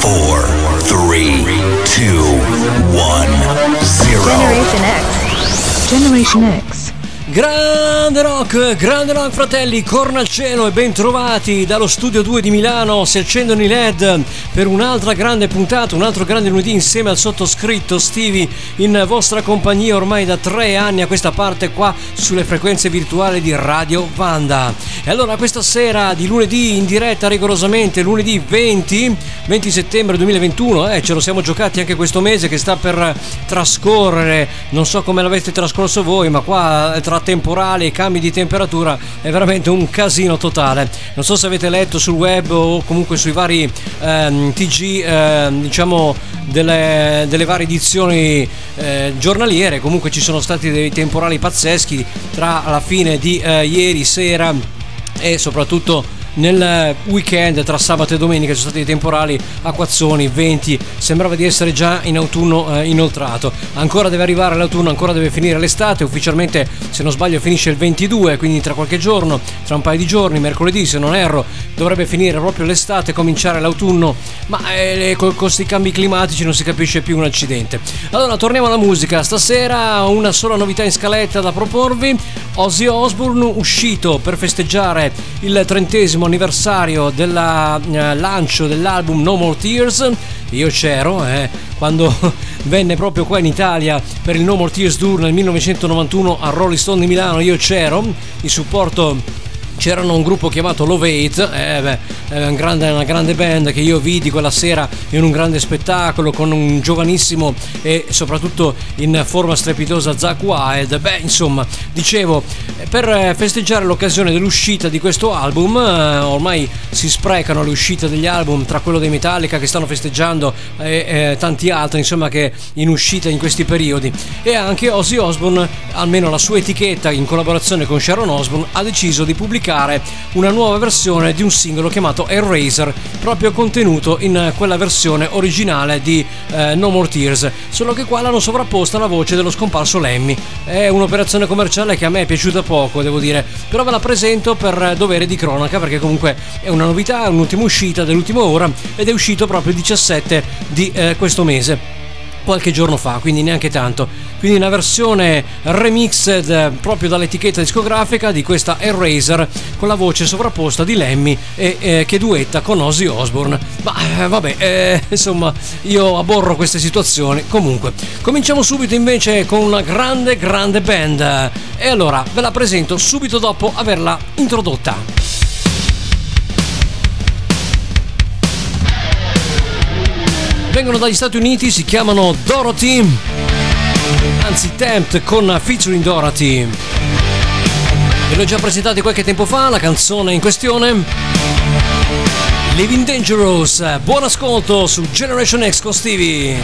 four, three, two, one, zero. Generation X. Generation X. Grande rock, grande rock fratelli, corna al cielo e bentrovati dallo studio 2 di Milano, si accendono i led per un'altra grande puntata, un altro grande lunedì insieme al sottoscritto Stevie in vostra compagnia ormai da tre anni a questa parte qua sulle frequenze virtuali di Radio Vanda. E allora questa sera di lunedì in diretta rigorosamente, lunedì 20, 20 settembre 2021, eh, ce lo siamo giocati anche questo mese che sta per trascorrere, non so come l'avete trascorso voi, ma qua tra temporali e cambi di temperatura è veramente un casino totale. Non so se avete letto sul web o comunque sui vari ehm, TG, ehm, diciamo delle, delle, varie edizioni eh, giornaliere, comunque ci sono stati dei temporali pazzeschi tra la fine di eh, ieri sera e soprattutto nel weekend tra sabato e domenica ci sono stati temporali, acquazzoni, venti, sembrava di essere già in autunno eh, inoltrato. Ancora deve arrivare l'autunno, ancora deve finire l'estate, ufficialmente se non sbaglio finisce il 22, quindi tra qualche giorno, tra un paio di giorni, mercoledì se non erro, dovrebbe finire proprio l'estate, cominciare l'autunno, ma eh, con questi cambi climatici non si capisce più un accidente. Allora torniamo alla musica, stasera una sola novità in scaletta da proporvi, Ozzy Osbourne uscito per festeggiare il trentesimo anniversario del eh, lancio dell'album No More Tears. Io c'ero eh, quando venne proprio qua in Italia per il No More Tears Tour nel 1991 a Rolling Stone di Milano. Io c'ero in supporto c'erano un gruppo chiamato Love 8, eh beh, una, grande, una grande band che io vidi quella sera in un grande spettacolo con un giovanissimo e soprattutto in forma strepitosa Zack Wild. Beh, insomma, dicevo, per festeggiare l'occasione dell'uscita di questo album, eh, ormai si sprecano le uscite degli album tra quello dei Metallica che stanno festeggiando e eh, tanti altri, insomma, che in uscita in questi periodi. E anche Ozzy Osbourne, almeno la sua etichetta in collaborazione con Sharon Osbourne, ha deciso di pubblicare pubblicare una nuova versione di un singolo chiamato Eraser, proprio contenuto in quella versione originale di eh, No More Tears, solo che qua l'hanno sovrapposta alla voce dello scomparso Lemmy. È un'operazione commerciale che a me è piaciuta poco, devo dire, però ve la presento per dovere di cronaca perché comunque è una novità, è un'ultima uscita dell'ultima ora ed è uscito proprio il 17 di eh, questo mese qualche giorno fa, quindi neanche tanto. Quindi una versione remixed eh, proprio dall'etichetta discografica di questa Eraser con la voce sovrapposta di Lemmy e eh, che duetta con Ozzy Osbourne. Ma eh, vabbè, eh, insomma, io aborro queste situazioni. Comunque, cominciamo subito invece con una grande, grande band. E allora ve la presento subito dopo averla introdotta. Vengono dagli Stati Uniti, si chiamano Dorothy, anzi Tempt con featuring Dorothy. Ve l'ho già presentati qualche tempo fa, la canzone in questione. Living Dangerous, buon ascolto su Generation X con Stevie.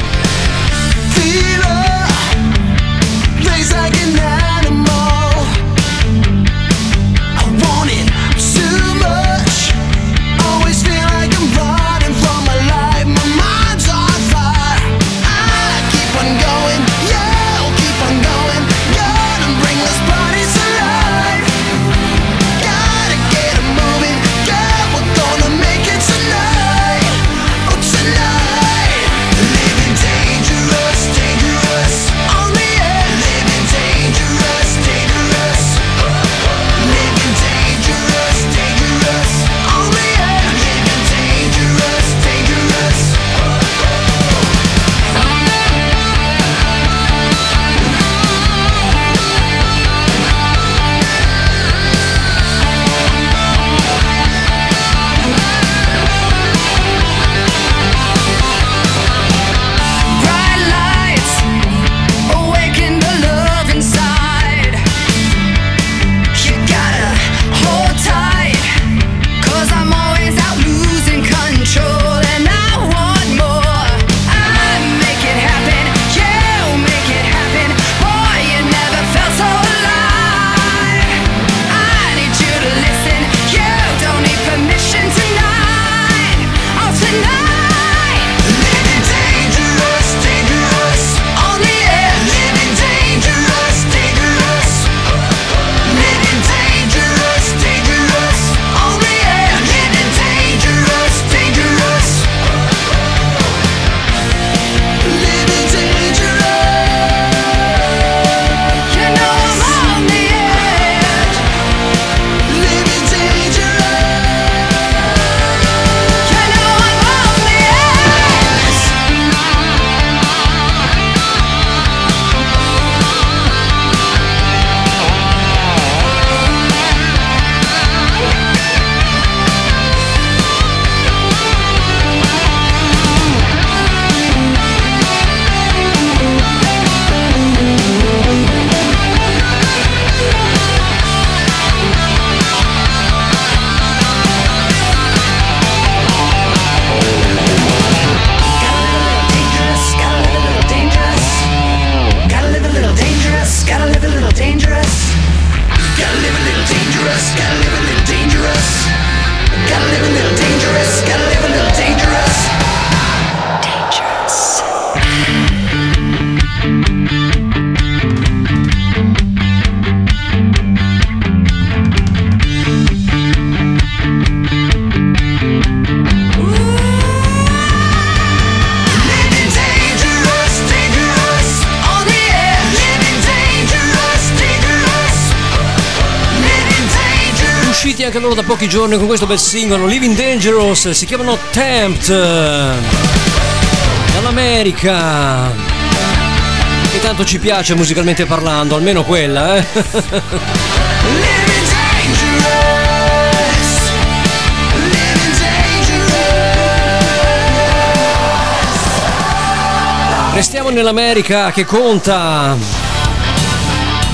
Giorni con questo bel singolo Living Dangerous, si chiamano Tempt dall'America. Che tanto ci piace musicalmente parlando, almeno quella, eh. Restiamo nell'America che conta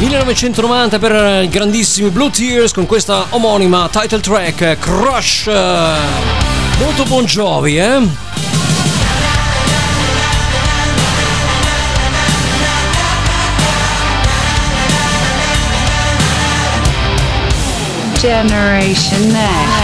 1990 per i grandissimi Blue Tears con questa omonima title track Crush. Molto Bon Jovi, eh? Generation Next.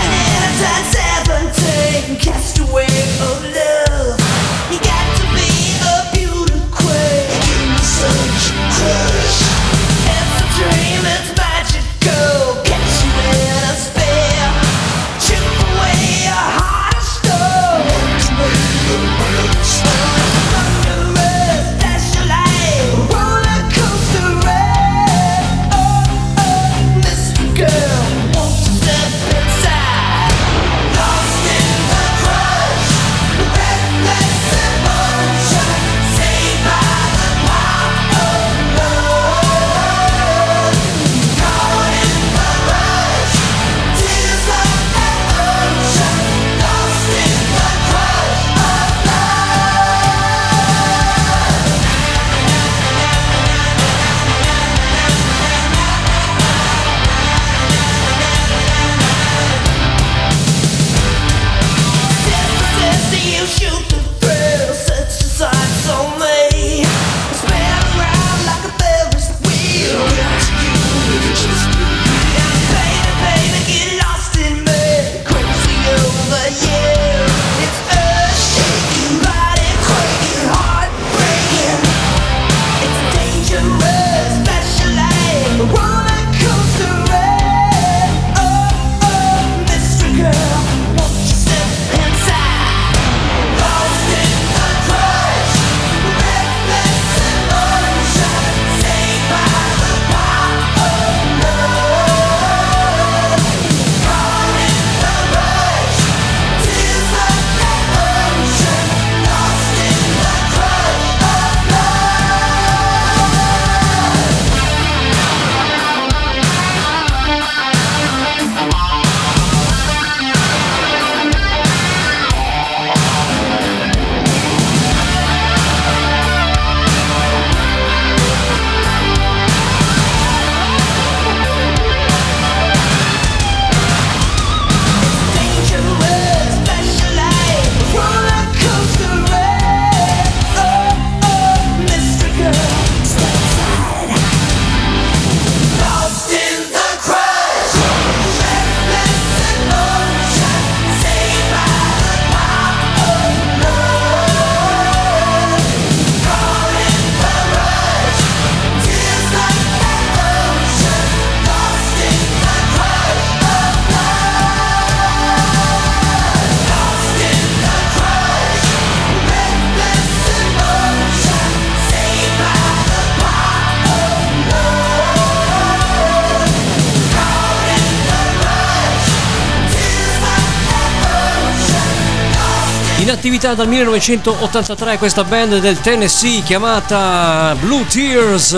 Dal 1983 questa band del Tennessee chiamata Blue Tears.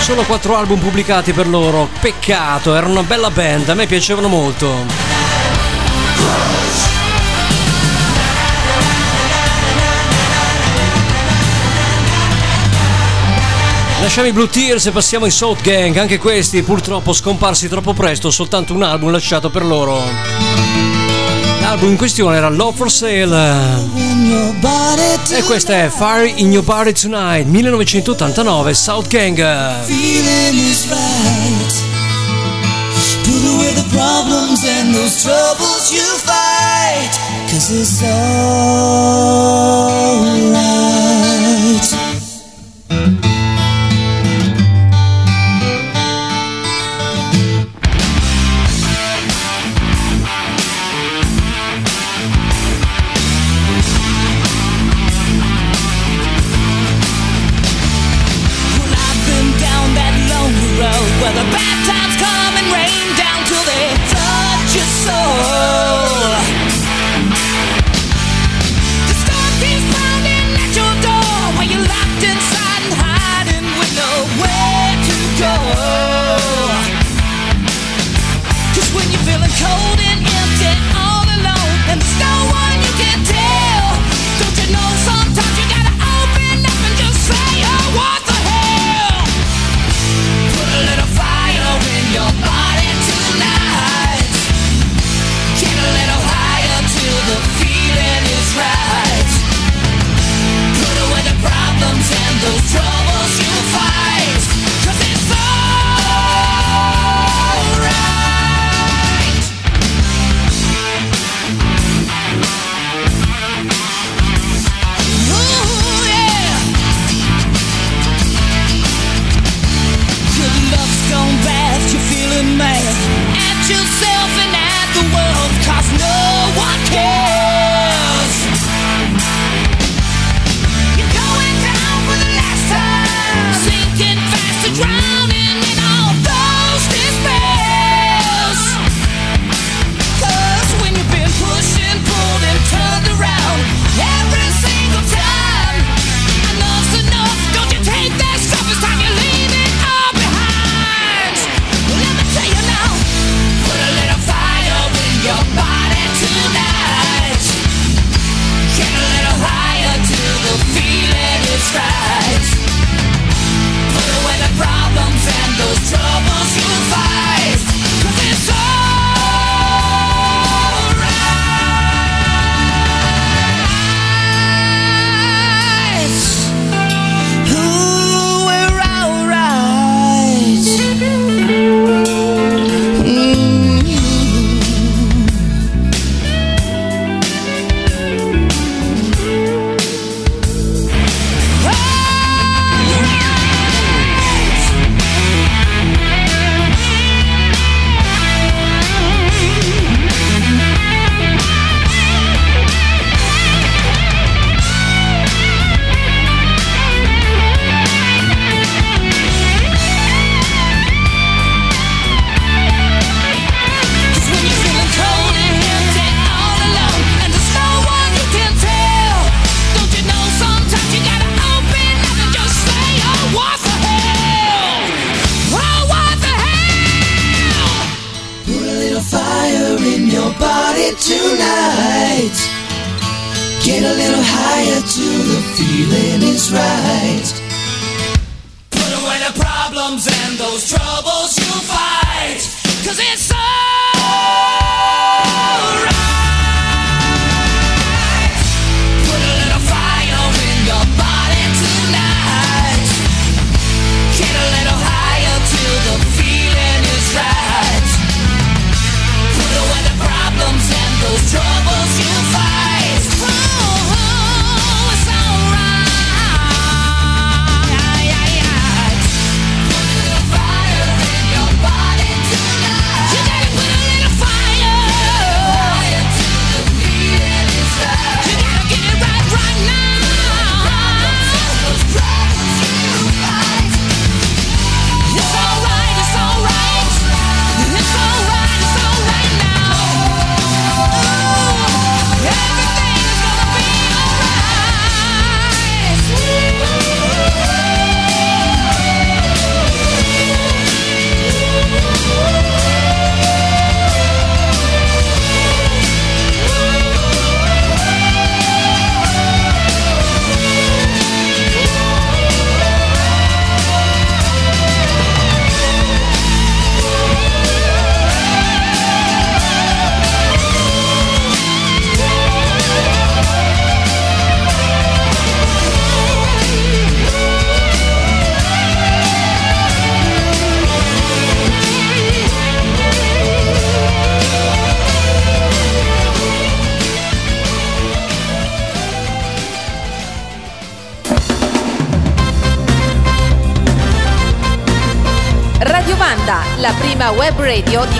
Solo quattro album pubblicati per loro. Peccato, era una bella band, a me piacevano molto. Lasciamo i Blue Tears e passiamo ai South Gang, anche questi purtroppo scomparsi troppo presto, soltanto un album lasciato per loro. L'album in questione era Love for Sale. E questa è Fire in Your Body Tonight 1989 South Gang. Feeling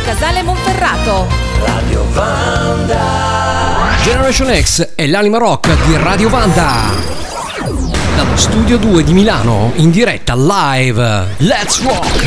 Casale Monferrato. Radio Vanda. Generation X è l'anima rock di Radio Vanda. Dallo studio 2 di Milano, in diretta live. Let's rock!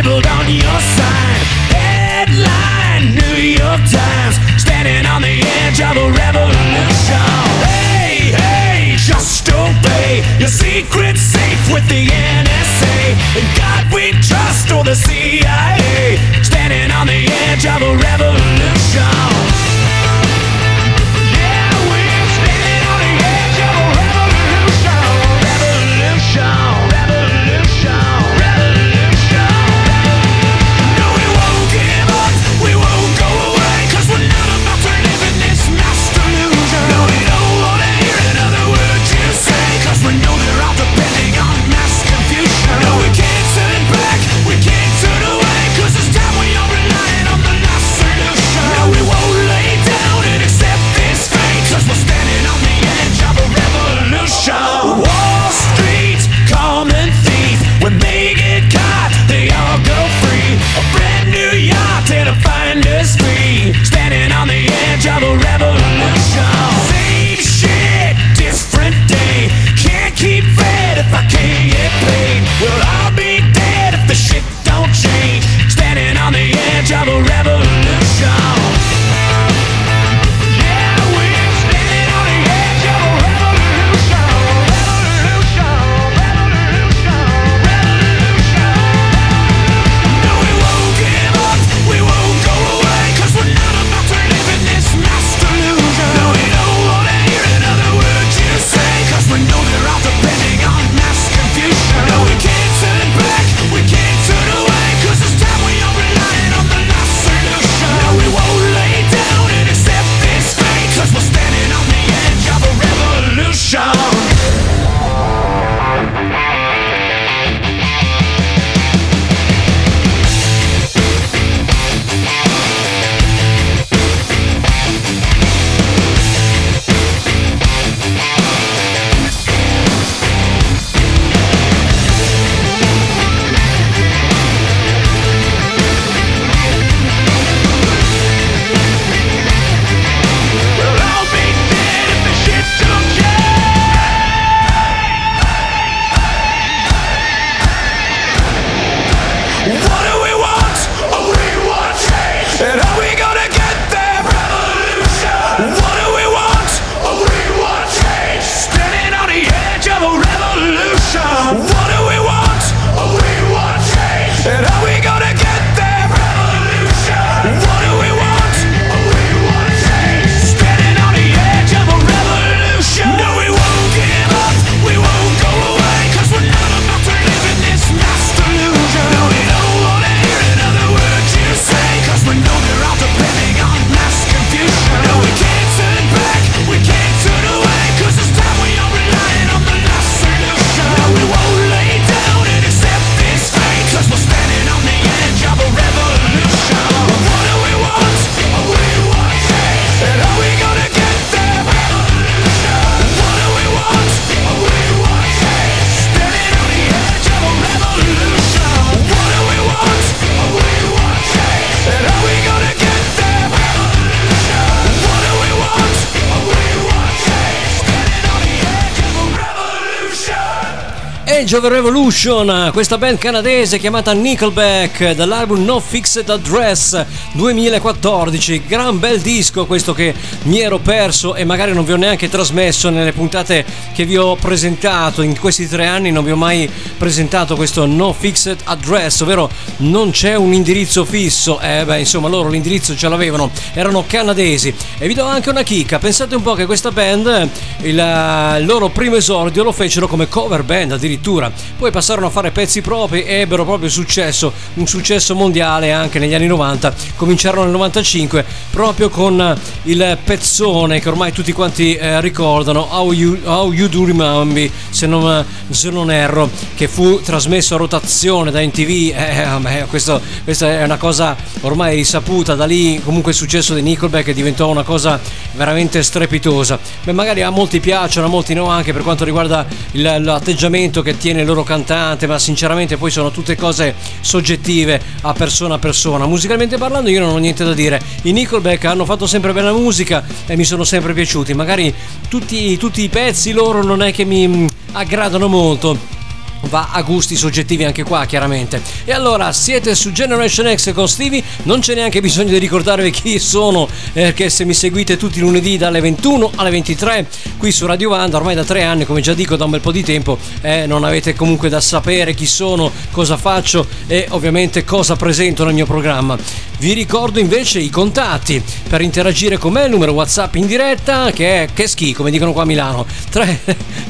scribbled on your sign. Headline New York Times, standing on the edge of a revolution. Hey, hey, just obey. Your secret safe with the NSA. And God we trust, or the CIA, standing on the edge of a revolution. Age of Revolution, questa band canadese chiamata Nickelback dall'album No Fixed Address 2014. Gran bel disco questo che mi ero perso e magari non vi ho neanche trasmesso nelle puntate che vi ho presentato. In questi tre anni non vi ho mai presentato questo No Fixed Address, ovvero non c'è un indirizzo fisso. Eh beh, insomma, loro l'indirizzo ce l'avevano, erano canadesi. E vi do anche una chicca, pensate un po' che questa band, il, il loro primo esordio lo fecero come cover band addirittura addirittura. Poi passarono a fare pezzi propri e ebbero proprio successo, un successo mondiale anche negli anni 90. Cominciarono nel 95 proprio con il pezzone che ormai tutti quanti eh, ricordano, How you, How you, Do Remember, se non, se non, erro, che fu trasmesso a rotazione da NTV. Eh, eh, questo, questa è una cosa ormai risaputa, da lì comunque il successo di Nickelback diventò una cosa veramente strepitosa. Beh, magari a molti piacciono, a molti no, anche per quanto riguarda il, l'atteggiamento che che tiene il loro cantante, ma sinceramente poi sono tutte cose soggettive a persona a persona. Musicalmente parlando io non ho niente da dire. I Nickelback hanno fatto sempre bella musica e mi sono sempre piaciuti. Magari tutti, tutti i pezzi loro non è che mi mm, aggradano molto va a gusti soggettivi anche qua chiaramente. E allora siete su Generation X con Stevie? Non c'è neanche bisogno di ricordarvi chi sono perché se mi seguite tutti i lunedì dalle 21 alle 23 qui su Radio Vanda ormai da tre anni come già dico da un bel po' di tempo eh, non avete comunque da sapere chi sono cosa faccio e ovviamente cosa presento nel mio programma. Vi ricordo invece i contatti per interagire con me, il numero WhatsApp in diretta che è che schi, come dicono qua a Milano, 3,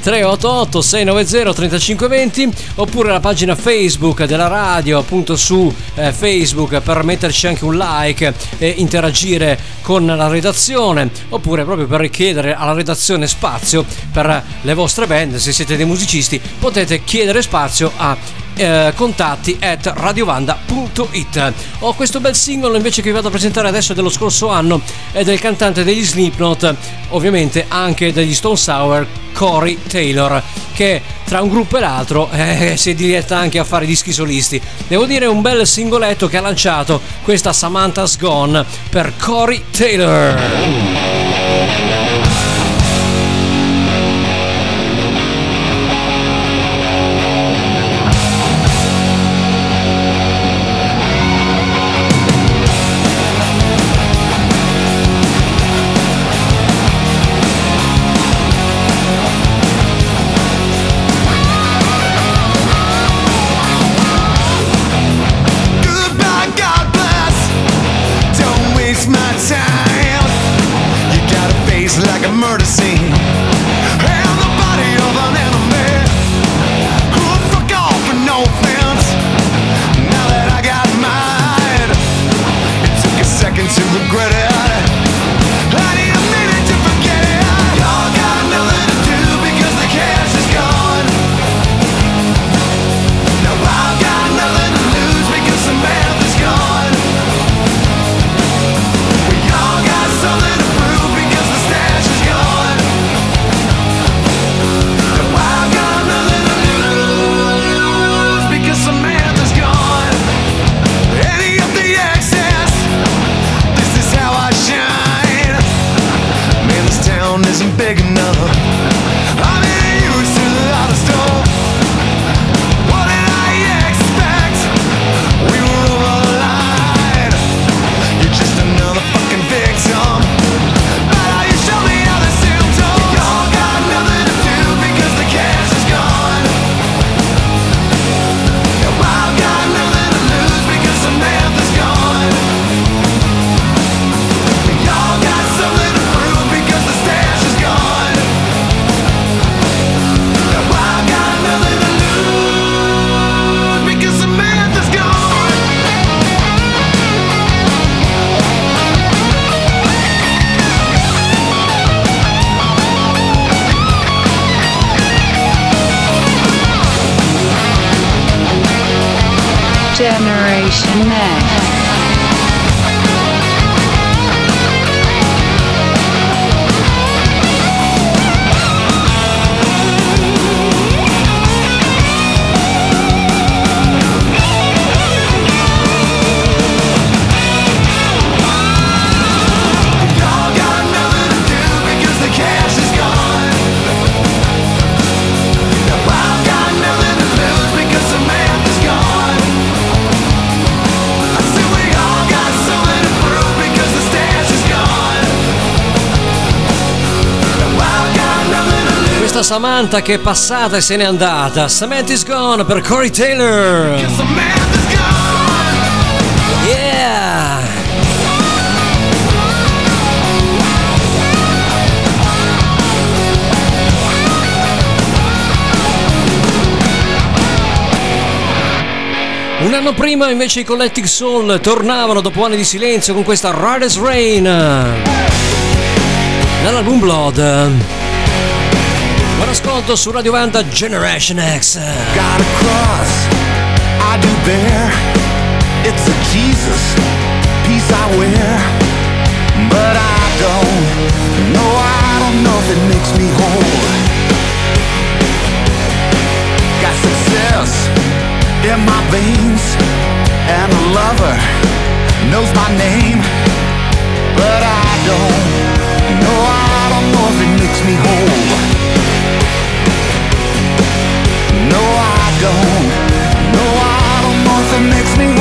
388 690 3520 oppure la pagina Facebook della radio appunto su eh, Facebook per metterci anche un like e interagire con la redazione oppure proprio per richiedere alla redazione spazio per le vostre band, se siete dei musicisti potete chiedere spazio a eh, contatti at radiovanda.it. Ho questo bel singolo invece che vi vado a presentare adesso dello scorso anno, è del cantante degli Slipknot, ovviamente anche degli Stone Sour, Corey Taylor, che tra un gruppo e l'altro eh, si è diretta anche a fare dischi solisti. Devo dire un bel singoletto che ha lanciato questa Samantha's Gone per Corey Taylor. Samantha che è passata e se n'è andata. Samantha is gone per Corey Taylor. Un anno prima invece i Collective Soul tornavano dopo anni di silenzio con questa Riders Rain nell'album Blood. Ascolto su Radio Generation X. Got a cross, I do bear. It's a Jesus piece I wear. But I don't know, I don't know if it makes me whole. Got success in my veins, and a lover knows my name. But I don't know, I don't know if it makes me whole. No, I don't know if it makes me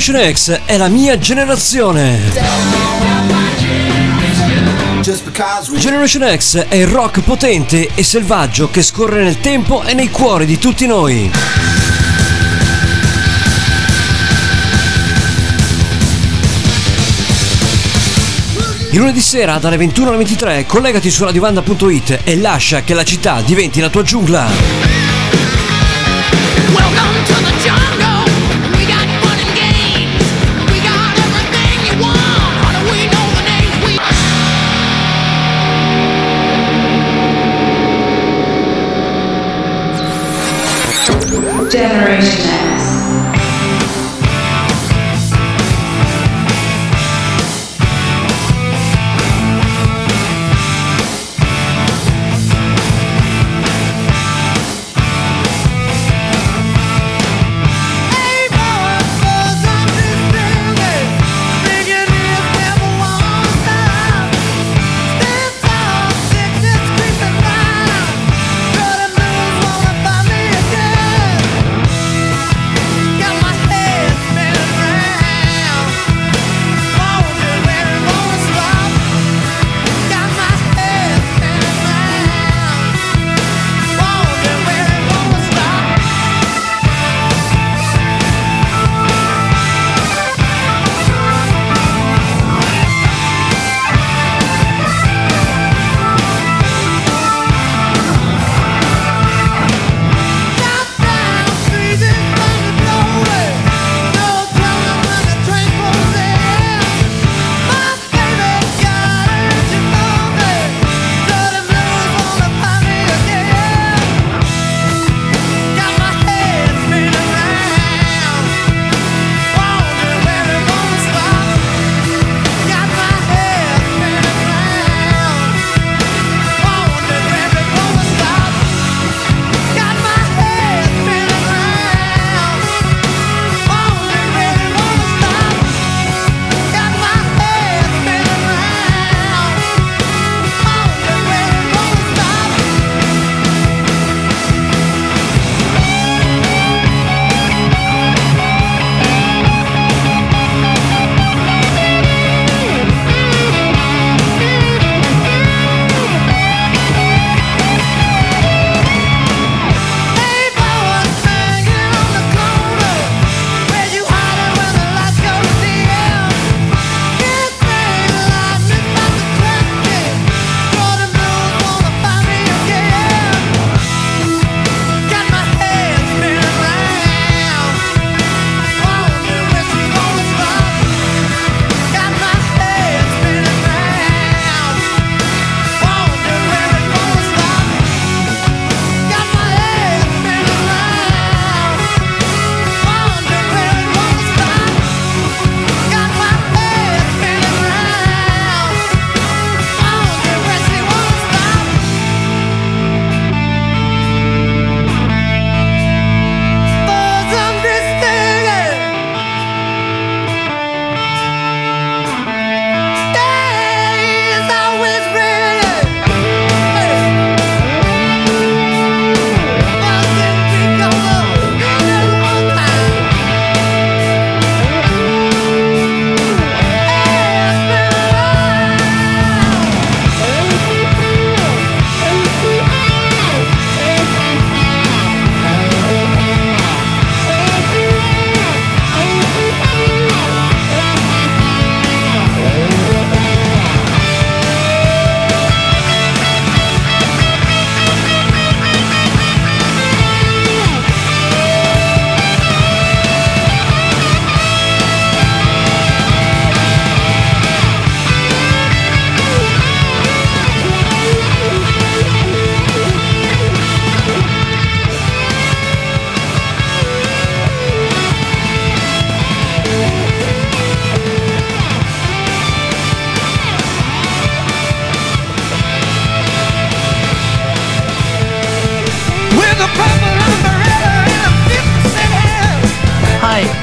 Generation X è la mia generazione. Generation X è il rock potente e selvaggio che scorre nel tempo e nei cuori di tutti noi. Il lunedì sera dalle 21 alle 23 collegati su radiovanda.it e lascia che la città diventi la tua giungla. Generation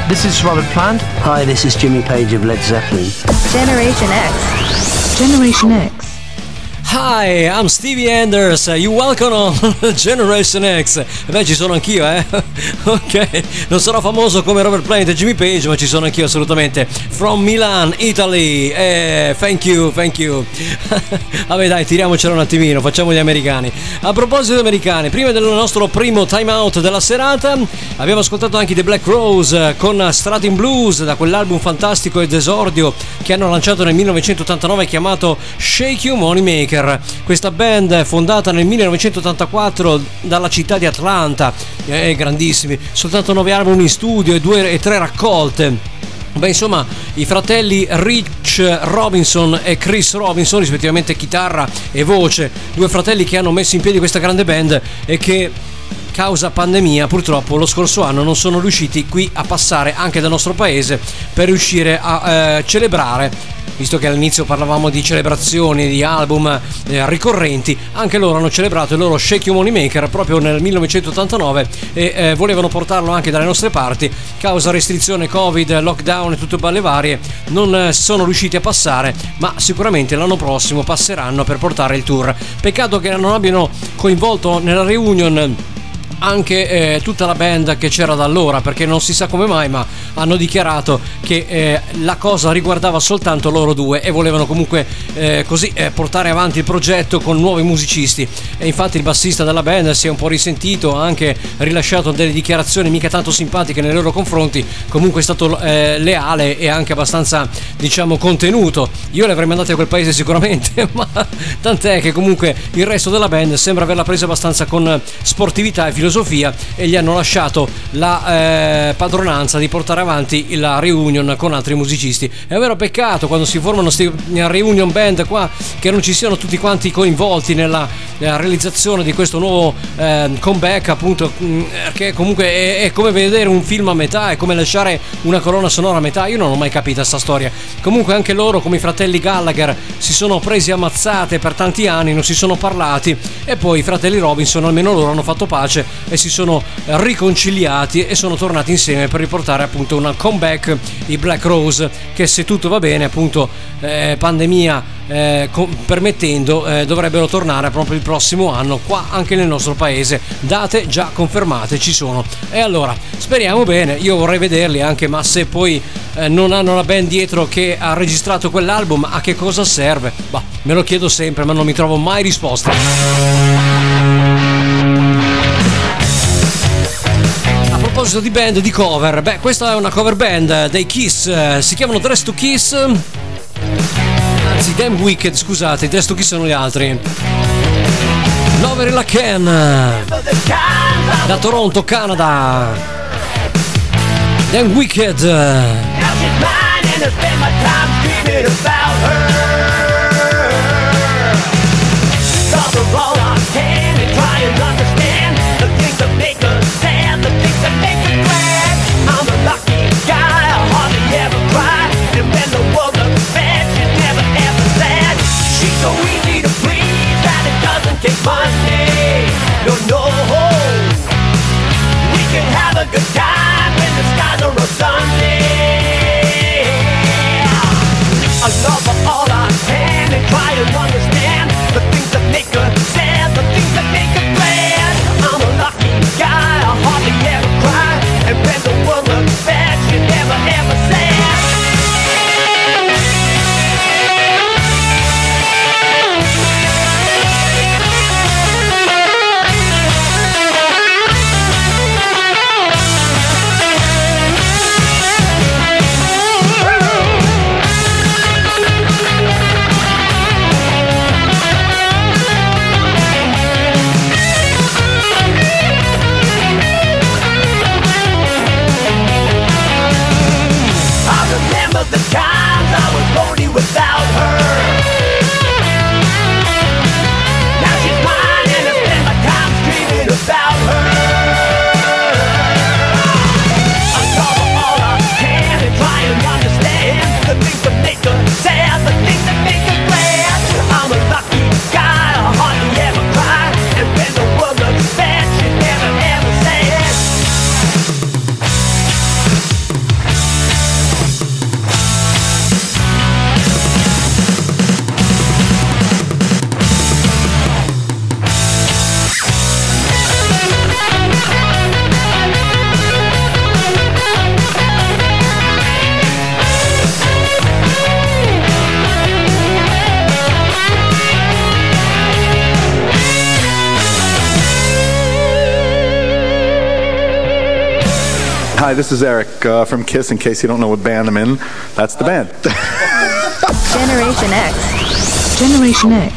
this is Robert Plant. Hi, this is Jimmy Page of Led Zeppelin. Generation X. Generation X. Hi, I'm Stevie Anders. You welcome on Generation X. Beh, ci sono anch'io, eh. ok, non sarò famoso come Robert Plant e Jimmy Page, ma ci sono anch'io assolutamente. From Milan, Italy. Eh, thank you, thank you. Vabbè, dai, tiriamocelo un attimino, facciamo gli americani. A proposito di americani, prima del nostro primo time out della serata, abbiamo ascoltato anche The Black Rose con Stratin Blues da quell'album fantastico ed esordio che hanno lanciato nel 1989 chiamato Shake You Money Maker. Questa band fondata nel 1984 dalla città di Atlanta, eh, grandissimi, soltanto 9 album in studio e, due, e tre raccolte. Beh, insomma, i fratelli Rich Robinson e Chris Robinson, rispettivamente chitarra e voce, due fratelli che hanno messo in piedi questa grande band e che causa pandemia purtroppo lo scorso anno non sono riusciti qui a passare anche dal nostro paese per riuscire a eh, celebrare visto che all'inizio parlavamo di celebrazioni di album eh, ricorrenti anche loro hanno celebrato il loro Shake You Money Maker proprio nel 1989 e eh, volevano portarlo anche dalle nostre parti. Causa restrizione covid lockdown e tutte balle varie non eh, sono riusciti a passare ma sicuramente l'anno prossimo passeranno per portare il tour. Peccato che non abbiano coinvolto nella reunion anche eh, tutta la band che c'era da allora perché non si sa come mai ma hanno dichiarato che eh, la cosa riguardava soltanto loro due e volevano comunque eh, così eh, portare avanti il progetto con nuovi musicisti. E infatti il bassista della band si è un po' risentito ha anche rilasciato delle dichiarazioni mica tanto simpatiche nei loro confronti comunque è stato eh, leale e anche abbastanza diciamo contenuto. Io le avrei mandate a quel paese sicuramente ma tant'è che comunque il resto della band sembra averla presa abbastanza con sportività e filosofia filosofia e gli hanno lasciato la eh, padronanza di portare avanti la reunion con altri musicisti. È un vero peccato quando si formano queste reunion band qua che non ci siano tutti quanti coinvolti nella, nella realizzazione di questo nuovo eh, comeback appunto perché comunque è, è, come vedere un film a metà, è come lasciare una colonna sonora a metà. Io non ho mai capito questa storia. Comunque anche loro come i fratelli Gallagher si sono presi ammazzate per tanti anni, non si sono parlati e poi i fratelli Robinson almeno loro hanno fatto pace e si sono riconciliati e sono tornati insieme per riportare appunto una comeback di Black Rose che se tutto va bene appunto eh, pandemia eh, co- permettendo eh, dovrebbero tornare proprio il prossimo anno qua anche nel nostro paese. Date già confermate ci sono. E allora speriamo bene. Io vorrei vederli anche ma se poi eh, non hanno la band dietro che ha registrato quell'album a che cosa serve? Bah me lo chiedo sempre ma non mi trovo mai risposta proposito di band di cover, beh, questa è una cover band dei Kiss, eh, si chiamano Dress to Kiss. Anzi, Damn Wicked, scusate, i Dress to Kiss sono gli altri. Lover la Ken da Toronto, Canada. Damn Wicked. Good time this is Eric uh, from Kiss. In case you don't know what band I'm in, that's the band. Generation X. Generation X.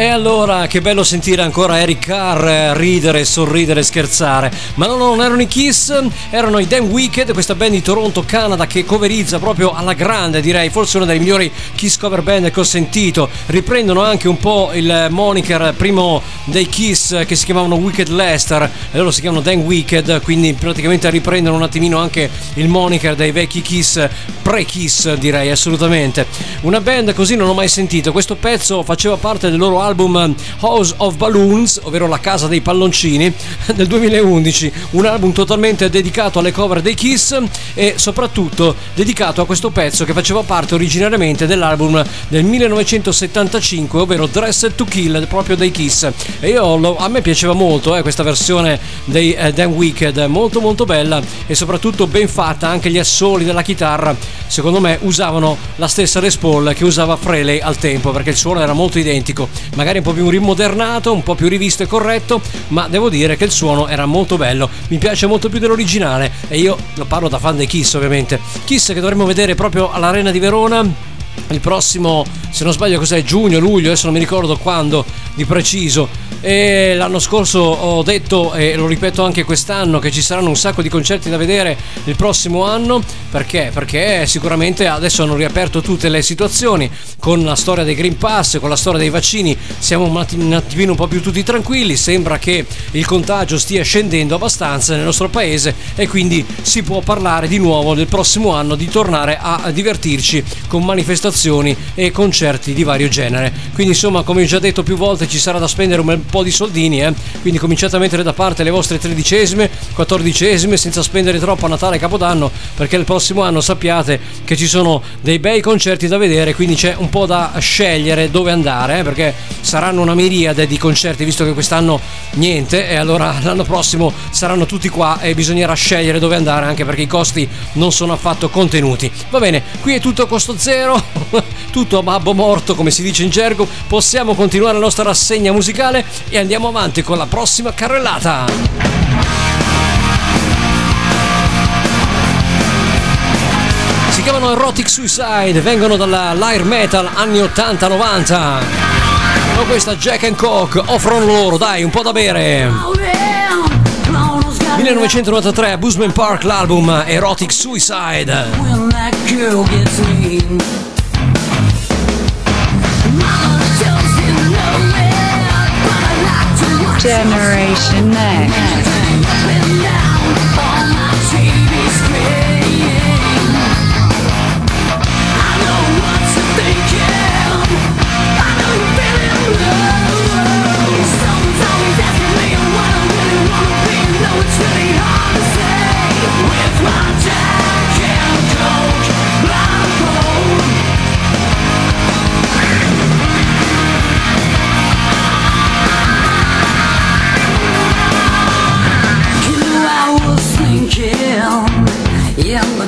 E allora, che bello sentire ancora Eric Carr eh, ridere, sorridere, scherzare. Ma no, no, non erano i Kiss, erano i Dan Wicked, questa band di Toronto, Canada, che coverizza proprio alla grande, direi, forse una delle migliori Kiss cover band che ho sentito. Riprendono anche un po' il moniker primo dei Kiss che si chiamavano Wicked Lester, e loro si chiamano Dan Wicked, quindi praticamente riprendono un attimino anche il moniker dei vecchi Kiss, pre-Kiss direi, assolutamente. Una band così non ho mai sentito, questo pezzo faceva parte del loro album House of Balloons, ovvero La casa dei palloncini, del 2011, un album totalmente dedicato alle cover dei Kiss e soprattutto dedicato a questo pezzo che faceva parte originariamente dell'album del 1975, ovvero Dressed to Kill, proprio dei Kiss. E io a me piaceva molto eh, questa versione dei eh, Dan Wicked, molto molto bella e soprattutto ben fatta, anche gli assoli della chitarra, secondo me usavano la stessa Les Paul che usava Frehley al tempo, perché il suono era molto identico. Magari un po' più rimodernato, un po' più rivisto e corretto, ma devo dire che il suono era molto bello, mi piace molto più dell'originale e io lo parlo da fan dei Kiss ovviamente. Kiss che dovremmo vedere proprio all'Arena di Verona il prossimo, se non sbaglio cos'è, giugno, luglio, adesso non mi ricordo quando di preciso. E l'anno scorso ho detto, e lo ripeto anche quest'anno, che ci saranno un sacco di concerti da vedere il prossimo anno. Perché? Perché sicuramente adesso hanno riaperto tutte le situazioni con la storia dei Green Pass, con la storia dei vaccini, siamo un atti- un attimino un po' più tutti tranquilli. Sembra che il contagio stia scendendo abbastanza nel nostro paese e quindi si può parlare di nuovo del prossimo anno di tornare a divertirci con manifestazioni e concerti di vario genere. Quindi insomma, come ho già detto più volte, ci sarà da spendere un po' di soldini, eh? quindi cominciate a mettere da parte le vostre tredicesime, quattordicesime, senza spendere troppo a Natale e Capodanno, perché il prossimo anno sappiate che ci sono dei bei concerti da vedere, quindi c'è un po' da scegliere dove andare, eh? perché saranno una miriade di concerti, visto che quest'anno niente, e allora l'anno prossimo saranno tutti qua e bisognerà scegliere dove andare, anche perché i costi non sono affatto contenuti. Va bene, qui è tutto costo zero, tutto a babbo morto, come si dice in gergo, possiamo continuare la nostra rassegna musicale e andiamo avanti con la prossima carrellata. Si chiamano Erotic Suicide, vengono dalla Lyre Metal anni 80-90. Con questa Jack and Coke offrono loro, dai, un po' da bere. 1993 a Boozman Park l'album Erotic Suicide. Generation X.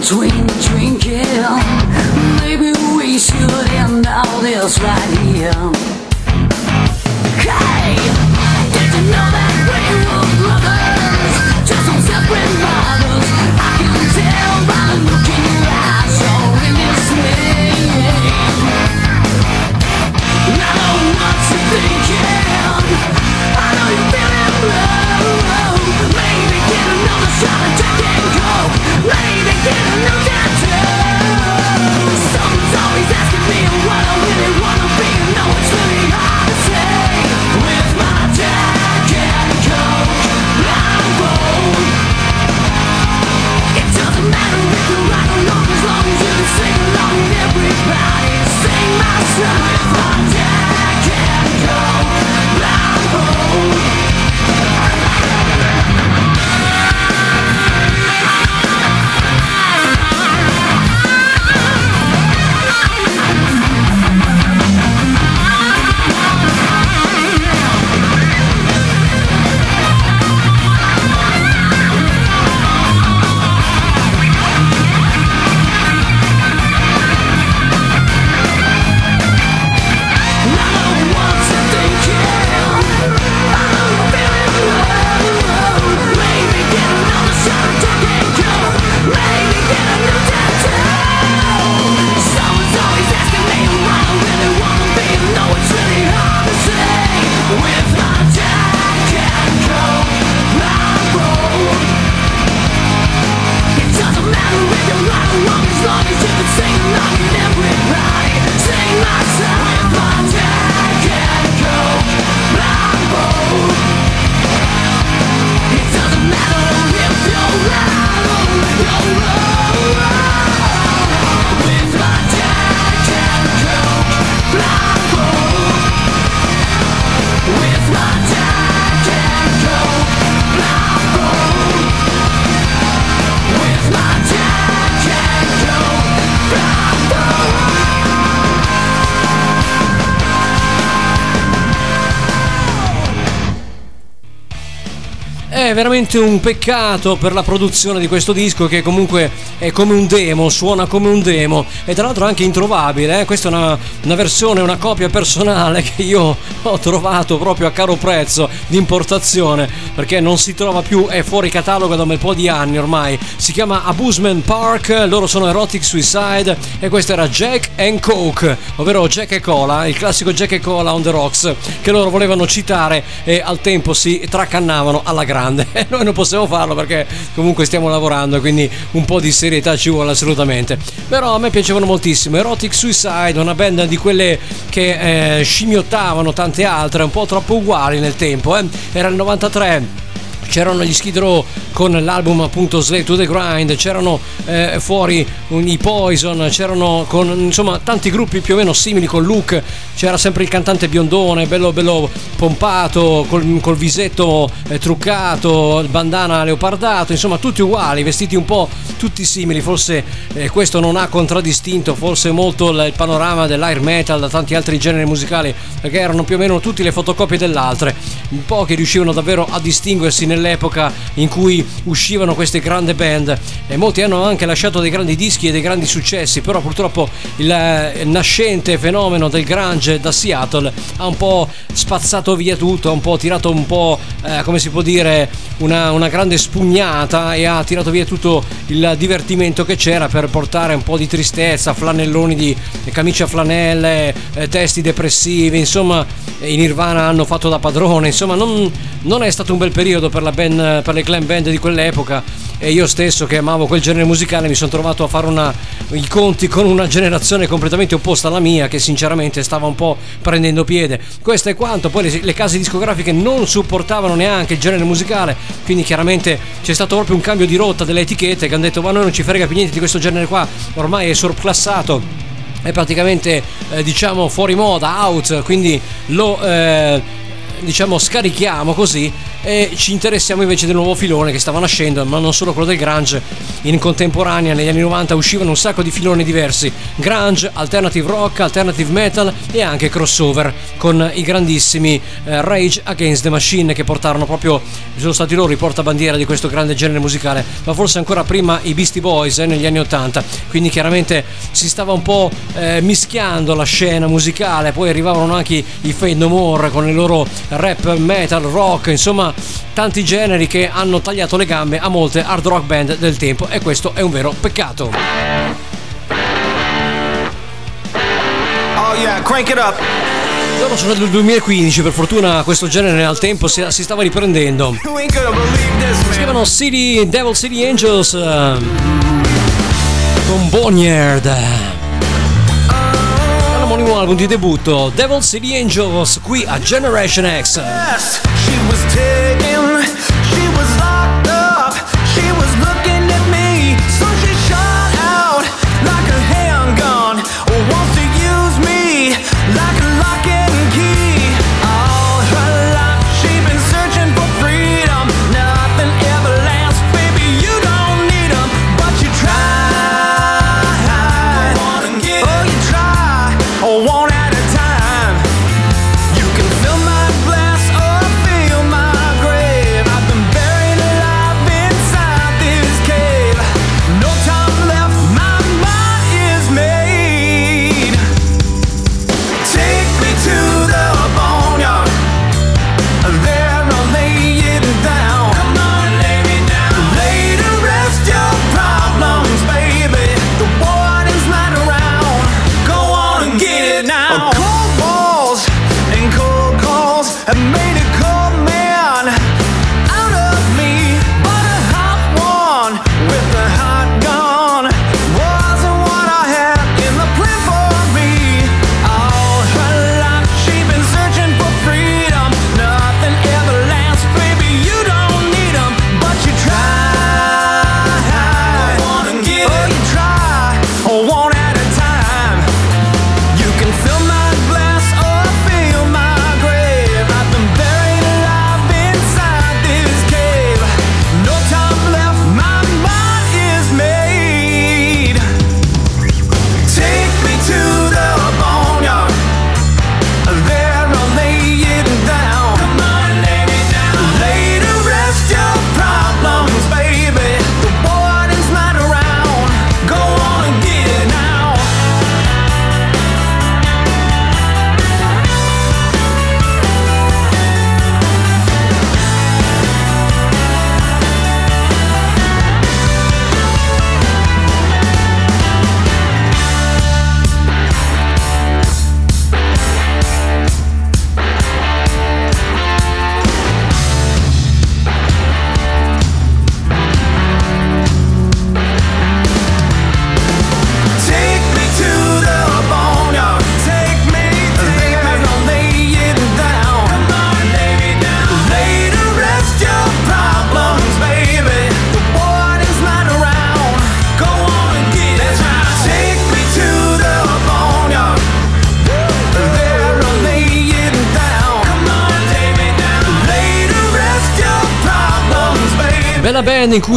between veramente un peccato per la produzione di questo disco che comunque è come un demo, suona come un demo e tra l'altro anche introvabile. eh. Questa è una, una versione, una copia personale che io ho trovato proprio a caro prezzo di importazione perché non si trova più, è fuori catalogo da un po' di anni ormai. Si chiama Abusement Park, loro sono Erotic Suicide e questo era Jack and Coke, ovvero Jack e Cola, il classico Jack e Cola on the Rocks che loro volevano citare e al tempo si tracannavano alla grande. E noi non possiamo farlo perché comunque stiamo lavorando quindi un po' di serietà ci vuole assolutamente. Però a me piacevano moltissimo. Erotic Suicide, una band di quelle che eh, scimmiottavano tante altre, un po' troppo uguali nel tempo. eh. Era il 93 c'erano gli Skid Row con l'album appunto Slave to the Grind, c'erano eh, fuori i Poison, c'erano con insomma tanti gruppi più o meno simili con Luke, c'era sempre il cantante biondone, bello bello pompato, col, col visetto eh, truccato, il bandana leopardato, insomma tutti uguali, vestiti un po' tutti simili, forse eh, questo non ha contraddistinto forse molto il panorama dell'air metal da tanti altri generi musicali, perché erano più o meno tutte le fotocopie dell'altre, pochi riuscivano davvero a distinguersi nell'epoca in cui uscivano queste grandi band. E molti hanno anche lasciato dei grandi dischi e dei grandi successi, però purtroppo il eh, nascente fenomeno del grunge da Seattle ha un po' spazzato via tutto, ha un po' tirato un po', eh, come si può dire, una, una grande spugnata e ha tirato via tutto il divertimento che c'era per portare un po' di tristezza, flanelloni di camicie a flanelle, eh, testi depressivi, insomma i Nirvana hanno fatto da padrone, insomma non, non è stato un bel periodo per, la band, per le clan band di quell'epoca e io stesso che amavo quel genere musicale mi sono trovato a fare una, i conti con una generazione completamente opposta alla mia che sinceramente stava un po' prendendo piede. Questo è quanto, poi le, le case discografiche non supportavano neanche il genere musicale, quindi chiaramente c'è stato proprio un cambio di rotta delle etichette che hanno detto ma noi non ci frega più niente di questo genere qua, ormai è surclassato è praticamente eh, diciamo fuori moda, out, quindi lo eh, diciamo scarichiamo così e ci interessiamo invece del nuovo filone che stava nascendo, ma non solo quello del grunge. In contemporanea negli anni 90 uscivano un sacco di filoni diversi, grunge, alternative rock, alternative metal e anche crossover con i grandissimi eh, Rage Against the Machine che portarono proprio sono stati loro i portabandiera di questo grande genere musicale, ma forse ancora prima i Beastie Boys eh, negli anni 80. Quindi chiaramente si stava un po' eh, mischiando la scena musicale, poi arrivavano anche i Fade No More con il loro rap, metal, rock, insomma tanti generi che hanno tagliato le gambe a molte hard rock band del tempo e questo è un vero peccato. Oh yeah, crank it up. Sono del 2015, per fortuna questo genere al tempo si, si stava riprendendo. Si man. chiamano City Devil City Angels eh, con Boneyard. L'omonimo album di debutto Devil City Angels qui a Generation X. Yes, she was taken, she was locked up, she was looking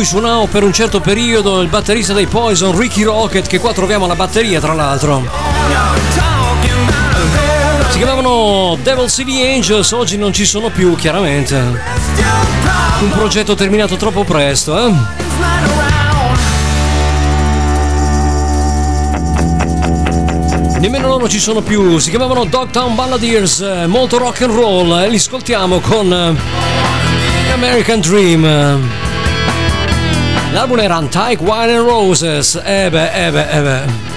cui suonò per un certo periodo il batterista dei Poison, Ricky Rocket, che qua troviamo alla batteria tra l'altro. Si chiamavano Devil City Angels, oggi non ci sono più chiaramente. Un progetto terminato troppo presto, eh? Nemmeno loro ci sono più, si chiamavano Dogtown Balladeers, eh, molto rock and roll e li ascoltiamo con eh, American Dream. L'album era Antique Wine and Roses. Eh beh, eh.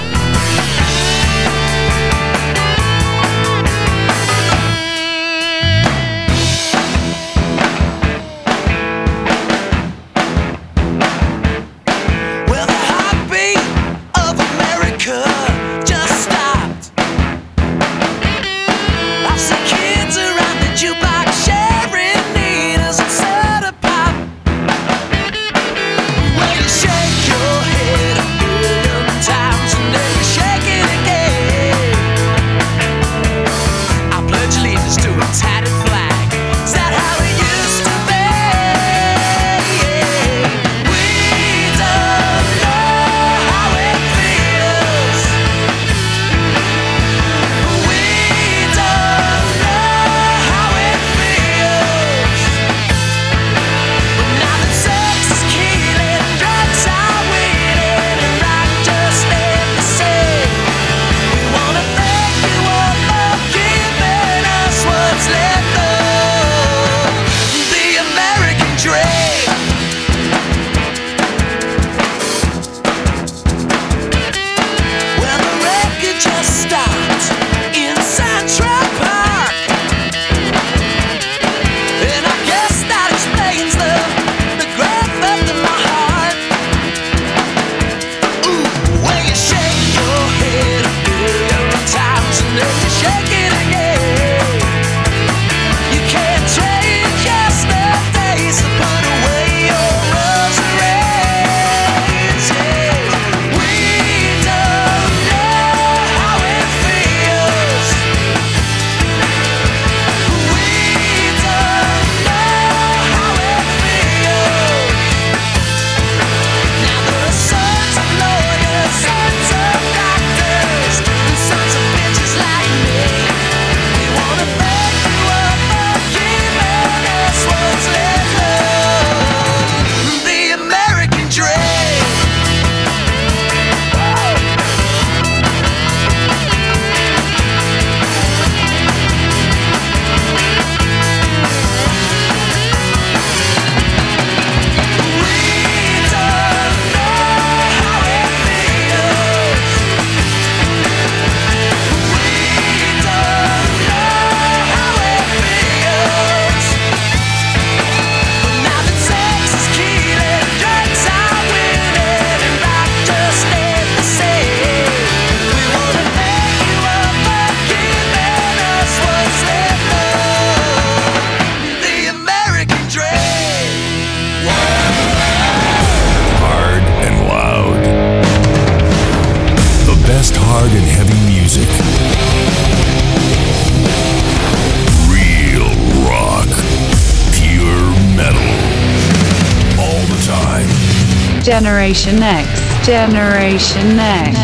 Generation X, Generation X.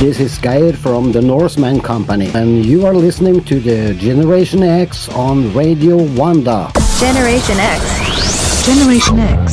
This is Geir from the Norseman Company, and you are listening to the Generation X on Radio Wanda. Generation X. Generation X.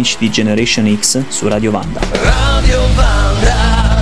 amici di Generation X su Radio Vanda. Radio Vanda.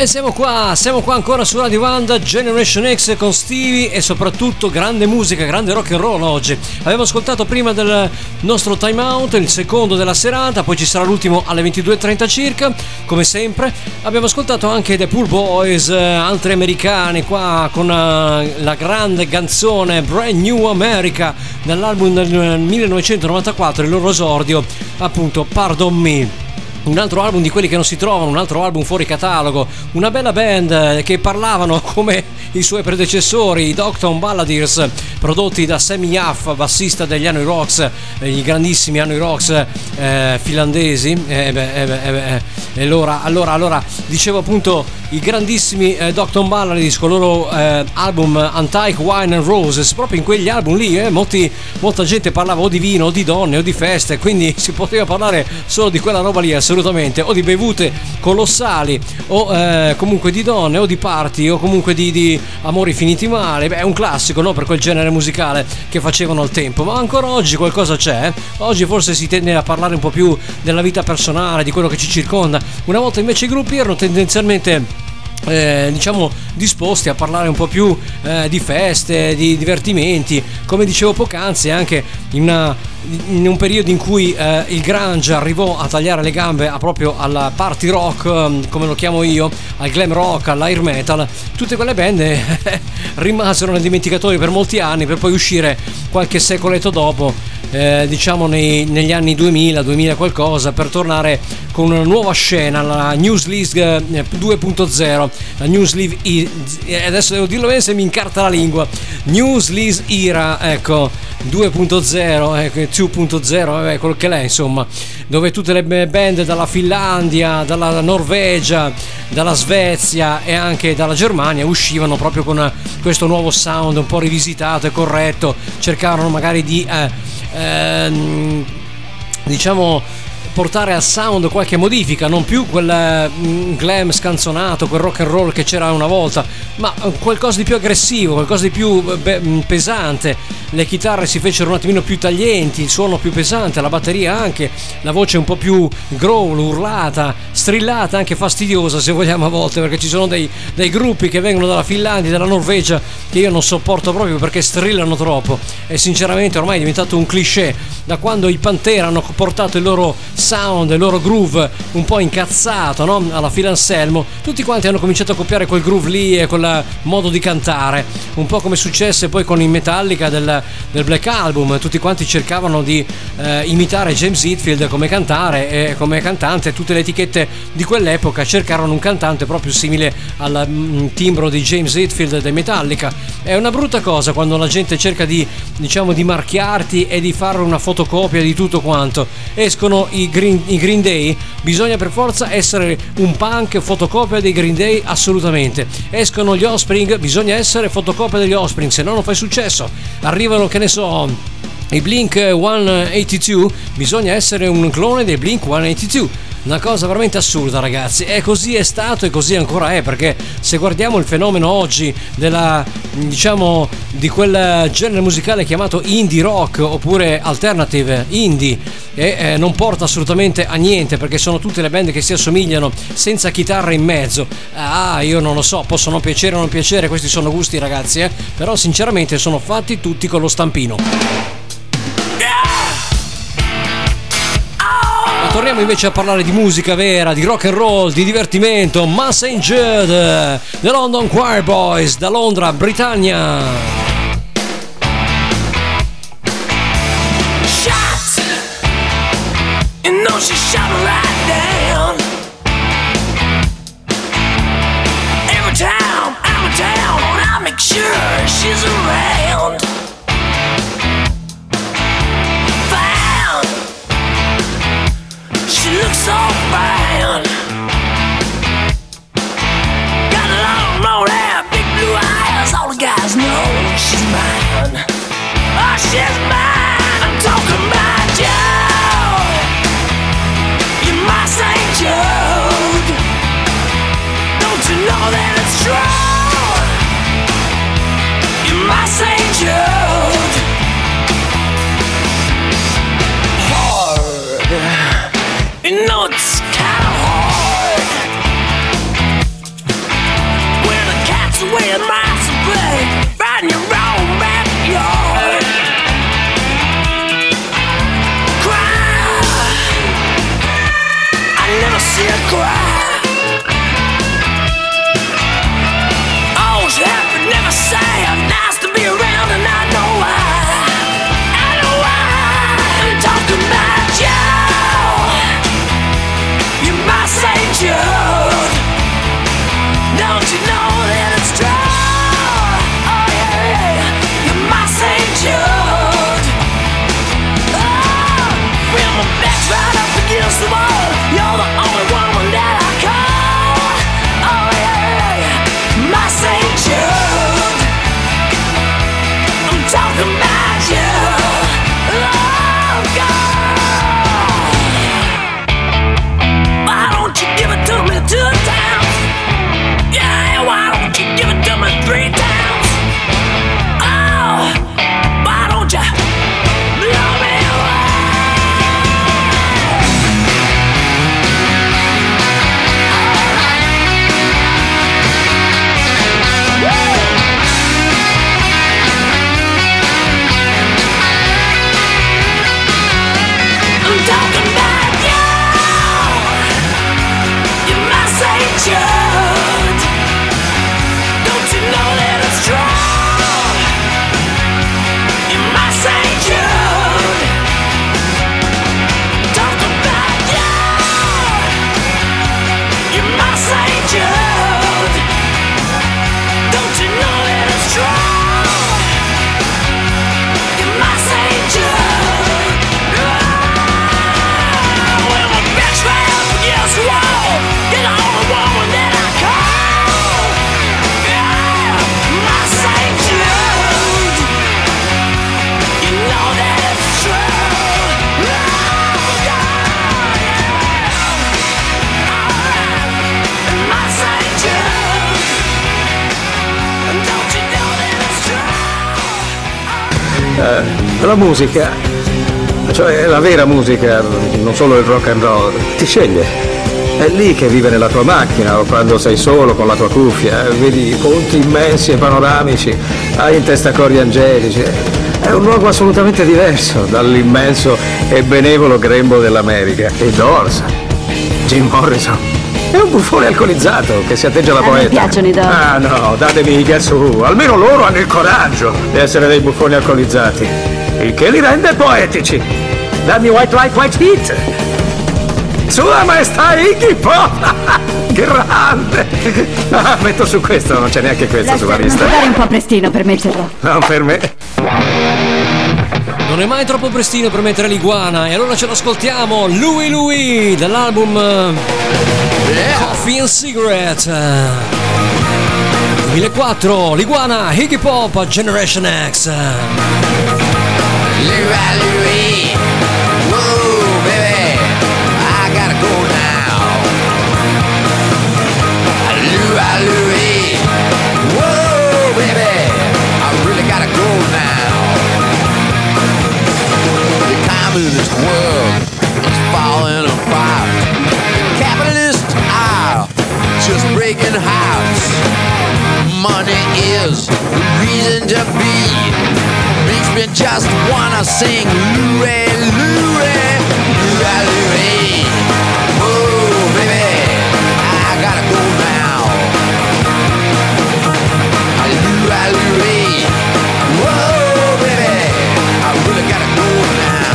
E siamo qua, siamo qua ancora su Radio Wanda, Generation X con Stevie e soprattutto grande musica, grande rock and roll oggi. Abbiamo ascoltato prima del nostro time out, il secondo della serata, poi ci sarà l'ultimo alle 22.30 circa, come sempre. Abbiamo ascoltato anche The Poor Boys, eh, altri americani qua con eh, la grande canzone Brand New America dall'album del 1994, il loro esordio, appunto Pardon Me un altro album di quelli che non si trovano, un altro album fuori catalogo, una bella band eh, che parlavano come i suoi predecessori, i Docton Balladeers, prodotti da Sammy Huff, bassista degli Hanoi Rocks, eh, i grandissimi Hanoi Rocks eh, finlandesi. Eh, beh, eh, beh, eh, allora, allora, allora, dicevo appunto i grandissimi eh, Docton Balladeers con il loro eh, album Antique Wine and Roses, proprio in quegli album lì, eh, molti, molta gente parlava o di vino o di donne o di feste, quindi si poteva parlare solo di quella roba lì assolutamente, o di bevute colossali o eh, comunque di donne o di party o comunque di, di amori finiti male, beh è un classico no? per quel genere musicale che facevano al tempo, ma ancora oggi qualcosa c'è, oggi forse si tende a parlare un po' più della vita personale, di quello che ci circonda, una volta invece i gruppi erano tendenzialmente eh, diciamo disposti a parlare un po' più eh, di feste, di divertimenti, come dicevo poc'anzi, anche in, una- in un periodo in cui eh, il grunge arrivò a tagliare le gambe a proprio al party rock, ehm, come lo chiamo io, al glam rock, all'air metal, tutte quelle band eh, rimasero nel dimenticatoio per molti anni per poi uscire qualche secoletto dopo eh, diciamo nei- negli anni 2000, 2000 qualcosa, per tornare con una nuova scena, la Newsleaf eh, 2.0, la Newsleaf I- eh, adesso devo dirlo bene se mi incarta la lingua, Newsleaf Ira, ecco, 2.0, ecco, 2.0, vabbè, quello che l'è insomma, dove tutte le band dalla Finlandia, dalla Norvegia, dalla Svezia e anche dalla Germania uscivano proprio con questo nuovo sound un po' rivisitato e corretto, cercavano magari di eh, ehm, diciamo portare al sound qualche modifica, non più quel mm, glam scanzonato, quel rock and roll che c'era una volta, ma eh, qualcosa di più aggressivo, qualcosa di più eh, beh, mm, pesante. Le chitarre si fecero un attimino più taglienti, il suono più pesante, la batteria anche, la voce un po' più growl, urlata, strillata, anche fastidiosa se vogliamo a volte, perché ci sono dei, dei gruppi che vengono dalla Finlandia, dalla Norvegia, che io non sopporto proprio perché strillano troppo e sinceramente ormai è diventato un cliché da quando i Pantera hanno portato il loro sound, il loro groove un po' incazzato no? alla Phil Anselmo, tutti quanti hanno cominciato a copiare quel groove lì e quel modo di cantare, un po' come successe poi con i Metallica del, del Black Album, tutti quanti cercavano di eh, imitare James Hetfield come cantare e come cantante, tutte le etichette di quell'epoca cercarono un cantante proprio simile al mm, timbro di James Hetfield dei Metallica. È una brutta cosa quando la gente cerca di diciamo di marchiarti e di fare una fotocopia di tutto quanto. Escono i Green, i Green Day, bisogna per forza essere un punk fotocopia dei Green Day assolutamente. Escono gli Offspring, bisogna essere fotocopia degli Offspring, se no non fai successo. Arrivano che ne so i Blink 182, bisogna essere un clone dei Blink 182. Una cosa veramente assurda, ragazzi. E così è stato e così ancora è, perché se guardiamo il fenomeno oggi della diciamo di quel genere musicale chiamato indie rock oppure alternative indie e eh, non porta assolutamente a niente perché sono tutte le band che si assomigliano senza chitarra in mezzo. Ah, io non lo so, possono piacere o non piacere, questi sono gusti, ragazzi, eh? però sinceramente sono fatti tutti con lo stampino. Torniamo invece a parlare di musica vera, di rock and roll, di divertimento. Mass and Judd, The London Choir Boys, da Londra, Britannia. Know she musica, cioè la vera musica, non solo il rock and roll, ti sceglie. È lì che vive nella tua macchina o quando sei solo con la tua cuffia, eh, vedi ponti immensi e panoramici, hai in testa cori angelici. È un luogo assolutamente diverso dall'immenso e benevolo grembo dell'America. I Doors, Jim Morrison. È un buffone alcolizzato che si atteggia alla poeta. piacciono i Doors. Ah no, datemi mica su. Almeno loro hanno il coraggio di essere dei buffoni alcolizzati. Il che li rende poetici. Dammi White Light, White Heat. Sua maestà Iggy Pop! Grande! Ah, metto su questo, non c'è neanche questo sulla Lester, non lista. giocare un po' prestino per metterlo. Non per me. Non è mai troppo prestino per mettere l'iguana e allora ce l'ascoltiamo Louie Louie dall'album eh, Coffee and Cigarette eh, 2004 l'iguana Iggy Pop Generation X Louie. Whoa, baby, I gotta go now. Whoa, baby, I really gotta go now. The communist world is falling apart. The capitalist just breaking hearts. Money is the reason to be. Me just wanna sing Louie, Louie, Louie, Louie. Whoa, baby, I gotta go now. Louie, Louie. Whoa, baby, I really gotta go now.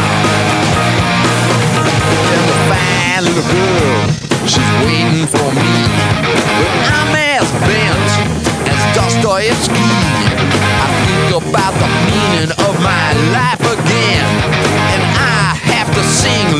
There's a fine little girl, she's waiting for me. I'm as bent as Dostoevsky. About the meaning of my life again. And I have to sing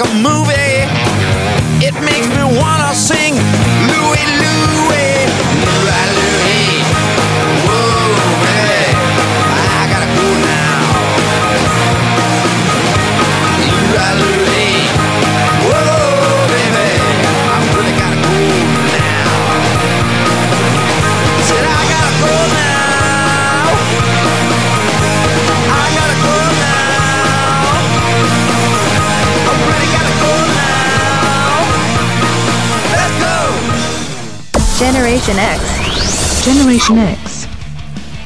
a movie. Generation X.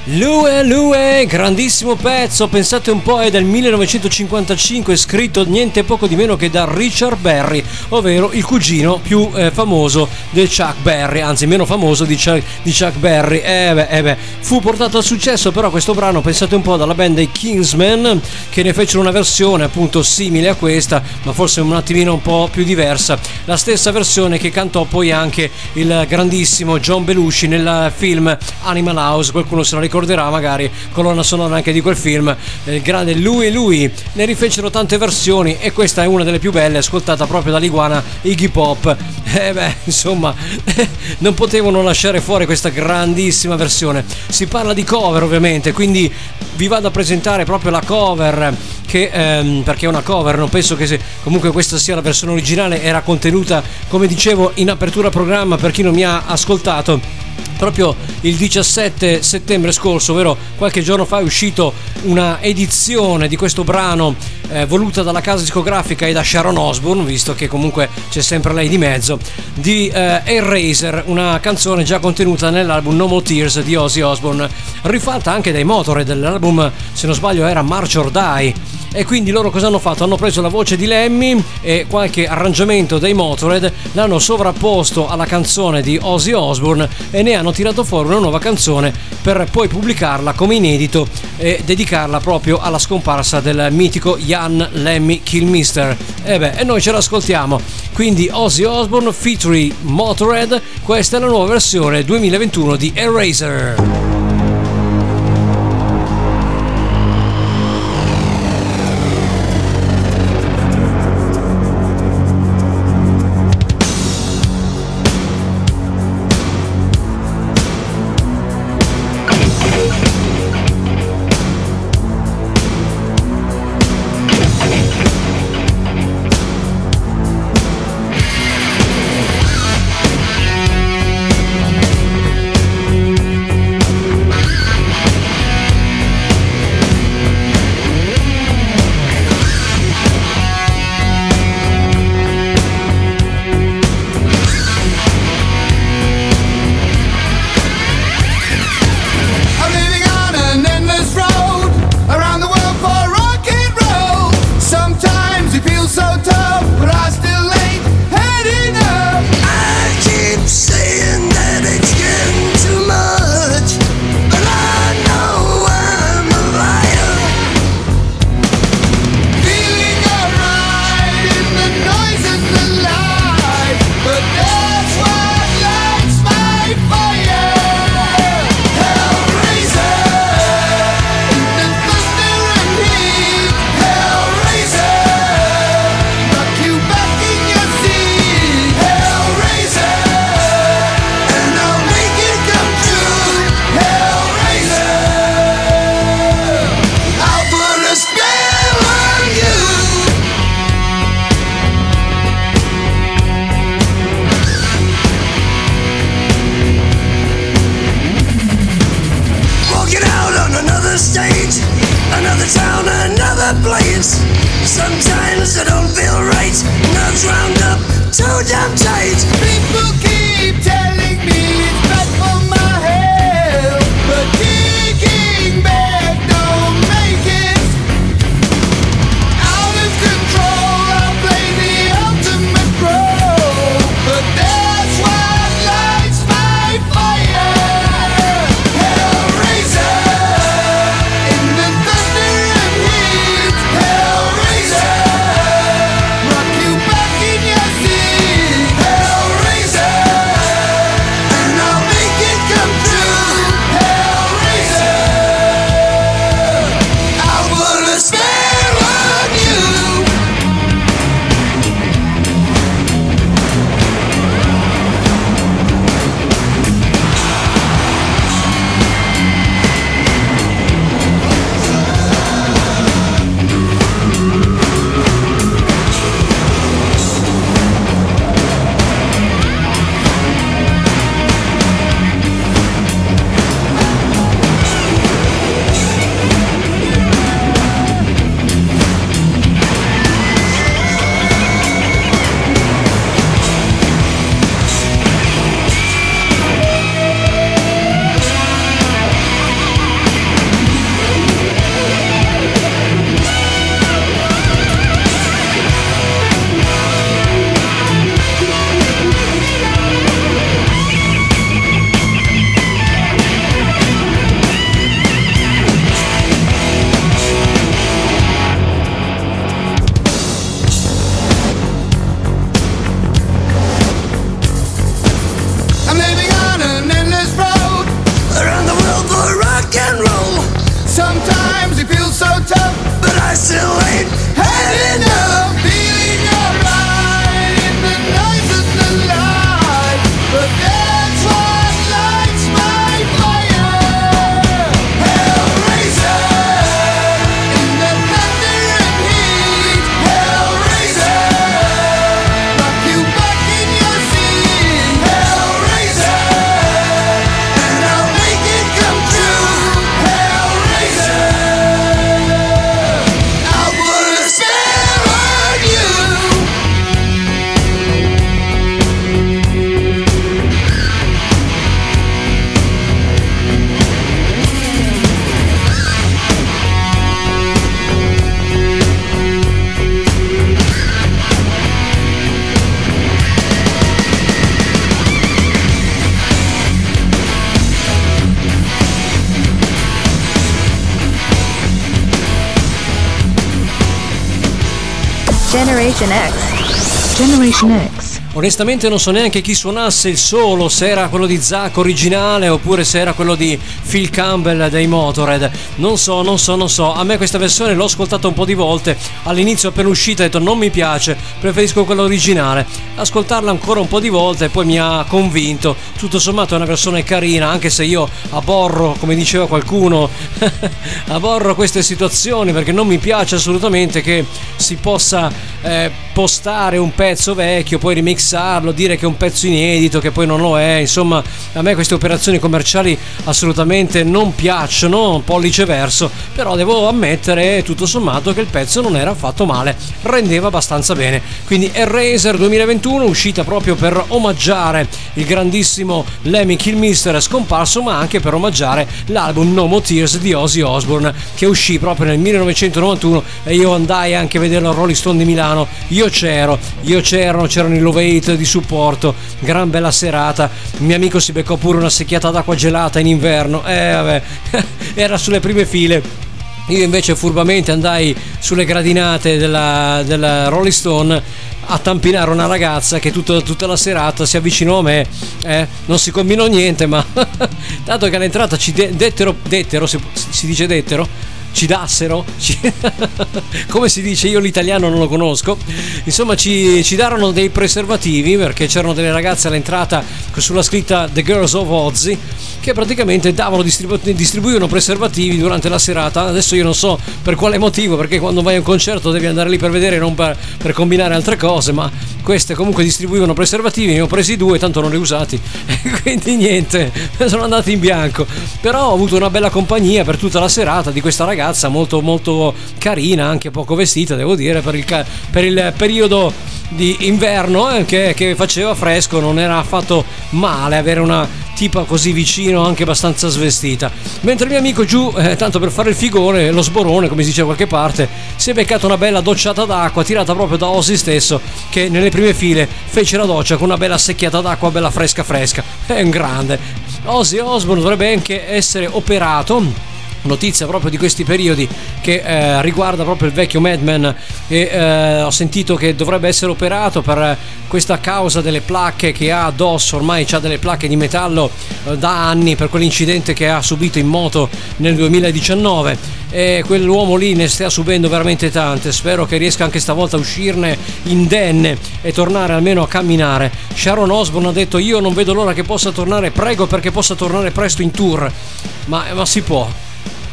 Lue Lue, grandissimo pezzo, pensate un po', è del 1955, scritto niente poco di meno che da Richard Berry, ovvero il cugino più eh, famoso del Chuck Berry, anzi meno famoso di Chuck, di Chuck Berry. Eh beh, eh beh, fu portato al successo però questo brano, pensate un po', dalla band dei Kingsmen, che ne fecero una versione appunto simile a questa, ma forse un attimino un po' più diversa. La stessa versione che cantò poi anche il grandissimo John Belushi nel film Animal House, qualcuno se lo ricorderà magari, colonna sonora anche di quel film, il grande Lui e Lui, ne rifecero tante versioni e questa è una delle più belle, ascoltata proprio dall'iguana Iggy Pop. E beh, insomma, non potevano lasciare fuori questa grandissima versione. Si parla di cover ovviamente, quindi vi vado a presentare proprio la cover che ehm, perché è una cover, non penso che se, comunque questa sia la versione originale, era contenuta come dicevo in apertura programma per chi non mi ha ascoltato proprio il 17 settembre scorso, ovvero qualche giorno fa, è uscito una edizione di questo brano eh, voluta dalla casa discografica e da Sharon Osbourne, visto che comunque c'è sempre lei di mezzo, di eh, Eraser, una canzone già contenuta nell'album No More Tears di Ozzy Osbourne, rifatta anche dai Motorhead, dell'album se non sbaglio era March or Die. E quindi loro cosa hanno fatto? Hanno preso la voce di Lemmy e qualche arrangiamento dei Motorhead, l'hanno sovrapposto alla canzone di Ozzy Osbourne e ne hanno tirato fuori una nuova canzone per poi pubblicarla come inedito e dedicarla proprio alla scomparsa del mitico Jan Lemmy Killmister. E beh, e noi ce l'ascoltiamo. Quindi Ozzy Osbourne featuring Motorhead, questa è la nuova versione 2021 di Eraser. Generation X. Generation X. Onestamente non so neanche chi suonasse il solo, se era quello di Zack originale oppure se era quello di Phil Campbell dei Motorhead. Non so, non so, non so. A me questa versione l'ho ascoltata un po' di volte. All'inizio appena uscita ho detto non mi piace, preferisco quella originale. Ascoltarla ancora un po' di volte e poi mi ha convinto. Tutto sommato è una versione carina, anche se io aborro, come diceva qualcuno, aborro queste situazioni perché non mi piace assolutamente che si possa eh, postare un pezzo vecchio, poi remixarlo, dire che è un pezzo inedito, che poi non lo è. Insomma, a me queste operazioni commerciali assolutamente non piacciono, pollice verso, però devo ammettere tutto sommato che il pezzo non era affatto male, rendeva abbastanza bene. Quindi Eraser 2021 uscita proprio per omaggiare il grandissimo Lemmy Kilmister scomparso, ma anche per omaggiare l'album No More Tears di Ozzy Osbourne che uscì proprio nel 1991 e io andai anche a vederlo al Rolling Stone di Milano. Io c'ero, io c'ero, c'erano i Love Hate di supporto, gran bella serata. Il mio amico si beccò pure una secchiata d'acqua gelata in inverno. Eh vabbè, era sulle prime file. Io invece furbamente andai sulle gradinate della, della Rolling Stone a tampinare una ragazza che tutta, tutta la serata si avvicinò a me. Eh, non si combinò niente, ma dato che all'entrata ci de- dettero, dettero si, si dice dettero, ci dassero, ci- come si dice, io l'italiano non lo conosco, insomma ci, ci darono dei preservativi perché c'erano delle ragazze all'entrata sulla scritta The Girls of Ozzy che praticamente davano distribu- distribuivano preservativi durante la serata. Adesso io non so per quale motivo, perché quando vai a un concerto devi andare lì per vedere, non per, per combinare altre cose, ma queste comunque distribuivano preservativi, ne ho presi due, tanto non li ho usati, quindi niente, sono andati in bianco. Però ho avuto una bella compagnia per tutta la serata di questa ragazza molto molto carina, anche poco vestita, devo dire, per il, per il periodo di inverno eh, che, che faceva fresco, non era affatto male avere una tipa così vicino, anche abbastanza svestita. Mentre il mio amico giù, eh, tanto per fare il figone, lo sborone, come si dice da qualche parte, si è beccato una bella docciata d'acqua tirata proprio da Ozzy stesso, che nelle prime file fece la doccia con una bella secchiata d'acqua bella fresca fresca. È un grande. Ozzy Osbourne dovrebbe anche essere operato notizia proprio di questi periodi che eh, riguarda proprio il vecchio Madman e eh, ho sentito che dovrebbe essere operato per questa causa delle placche che ha addosso, ormai ha delle placche di metallo eh, da anni per quell'incidente che ha subito in moto nel 2019 e quell'uomo lì ne sta subendo veramente tante, spero che riesca anche stavolta a uscirne indenne e tornare almeno a camminare. Sharon Osbourne ha detto io non vedo l'ora che possa tornare, prego perché possa tornare presto in tour, ma, ma si può.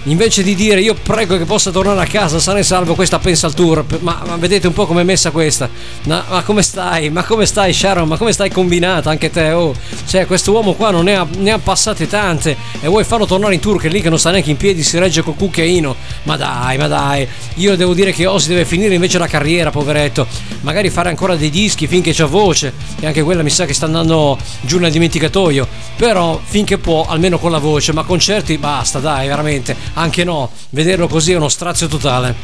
Invece di dire io prego che possa tornare a casa e salvo, questa pensa al tour. Ma, ma vedete un po' come è messa questa. Ma, ma come stai? Ma come stai Sharon? Ma come stai combinata anche te? Oh, cioè questo uomo qua non ne ha, ne ha passate tante e vuoi farlo tornare in tour che lì che non sta neanche in piedi si regge col cucchiaino. Ma dai, ma dai. Io devo dire che Ozzy deve finire invece la carriera, poveretto. Magari fare ancora dei dischi finché c'ha voce. E anche quella mi sa che sta andando giù nel dimenticatoio. Però finché può, almeno con la voce, ma concerti basta, dai, veramente. Anche no, vederlo così è uno strazio totale.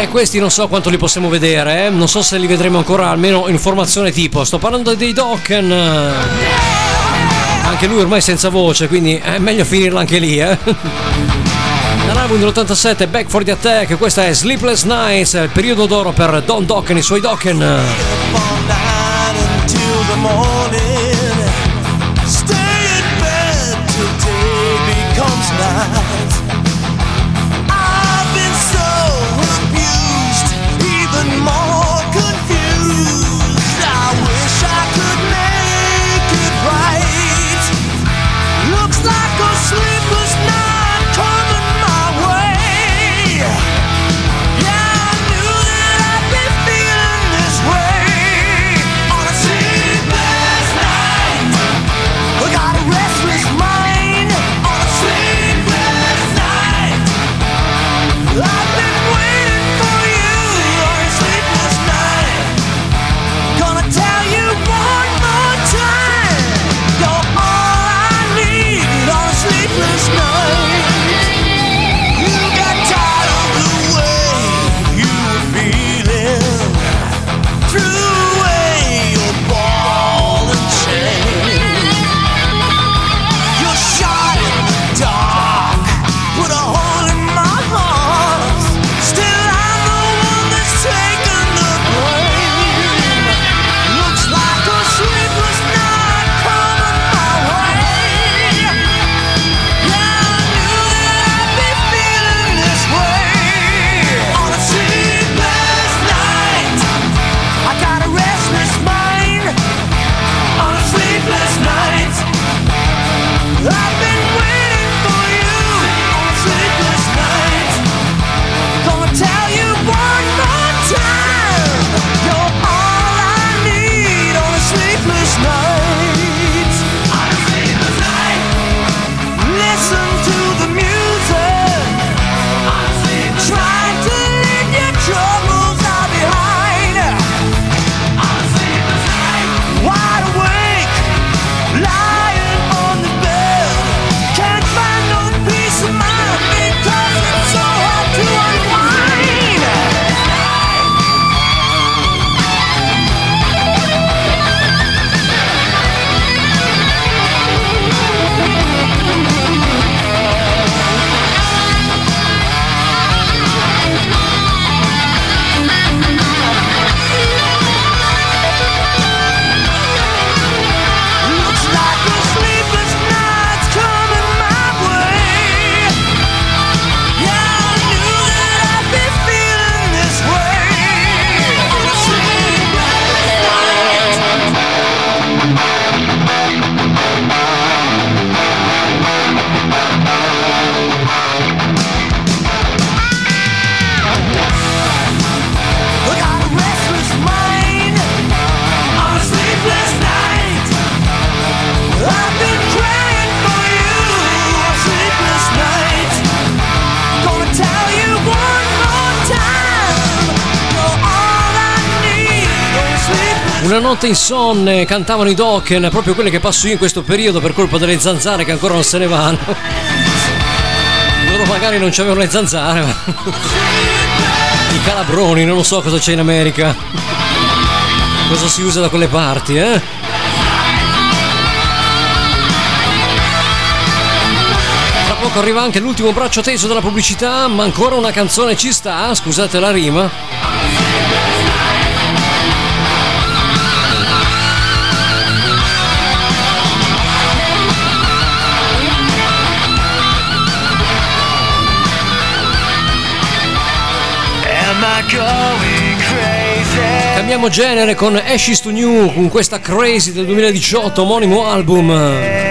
E questi non so quanto li possiamo vedere, eh? non so se li vedremo ancora, almeno in formazione tipo. Sto parlando dei Dokken. Anche lui ormai senza voce, quindi è meglio finirla anche lì, eh? Dall'album dell'87 Back for the Attack, questa è Sleepless Nights, il periodo d'oro per Don Dokken e i suoi Dokken. Notte insonne cantavano i Dokken, proprio quelle che passo io in questo periodo per colpa delle zanzare che ancora non se ne vanno. Loro magari non c'avevano le zanzare, ma. I calabroni, non lo so cosa c'è in America. Cosa si usa da quelle parti, eh? Poco arriva anche l'ultimo braccio teso della pubblicità, ma ancora una canzone ci sta, scusate la rima. Cambiamo genere con Ashes to New, con questa Crazy del 2018, omonimo album.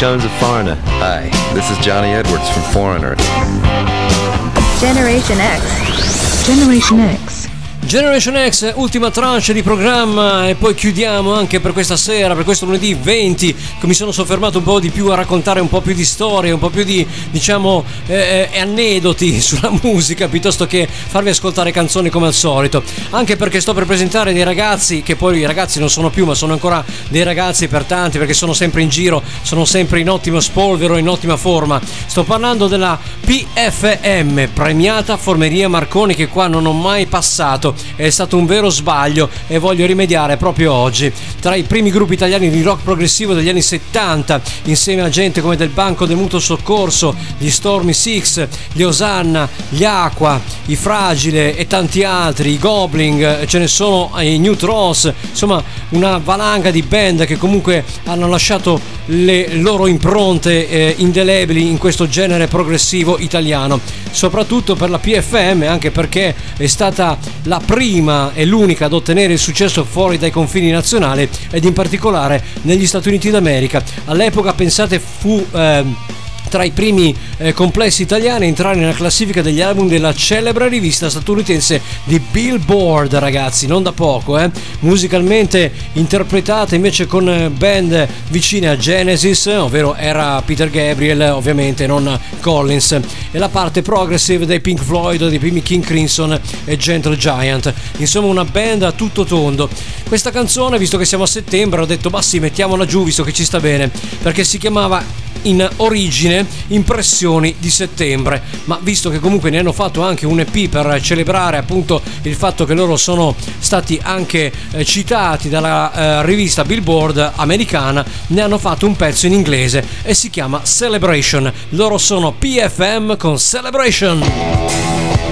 Jones of Foreigner. Hi, this is Johnny Edwards from Foreigner. Generation X. Generation X. Generation X, ultima tranche di programma e poi chiudiamo anche per questa sera, per questo lunedì 20, che mi sono soffermato un po' di più a raccontare un po' più di storie, un po' più di, diciamo, eh, eh, aneddoti sulla musica, piuttosto che farvi ascoltare canzoni come al solito. Anche perché sto per presentare dei ragazzi, che poi i ragazzi non sono più, ma sono ancora dei ragazzi per tanti, perché sono sempre in giro, sono sempre in ottimo spolvero, in ottima forma. Sto parlando della PFM, premiata Formeria Marconi, che qua non ho mai passato è stato un vero sbaglio e voglio rimediare proprio oggi. Tra i primi gruppi italiani di rock progressivo degli anni 70, insieme a gente come Del Banco del Mutuo Soccorso, gli Stormy Six, gli Osanna, gli Aqua, i Fragile e tanti altri, i Goblin, ce ne sono i New Trolls, insomma una valanga di band che comunque hanno lasciato le loro impronte eh, indelebili in questo genere progressivo italiano, soprattutto per la PFM, anche perché è stata la prima e l'unica ad ottenere il successo fuori dai confini nazionali ed in particolare negli Stati Uniti d'America. All'epoca, pensate, fu... ehm, tra i primi eh, complessi italiani a entrare nella classifica degli album della celebre rivista statunitense di Billboard, ragazzi, non da poco, eh. Musicalmente interpretata invece con eh, band vicine a Genesis, ovvero era Peter Gabriel, ovviamente non Collins, e la parte progressive dei Pink Floyd, dei primi King Crimson e Gentle Giant. Insomma, una band a tutto tondo. Questa canzone, visto che siamo a settembre, ho detto, ma sì, mettiamola giù visto che ci sta bene, perché si chiamava in origine Impressioni di settembre, ma visto che comunque ne hanno fatto anche un EP per celebrare appunto il fatto che loro sono stati anche eh, citati dalla eh, rivista Billboard americana, ne hanno fatto un pezzo in inglese e si chiama Celebration. Loro sono PFM con Celebration.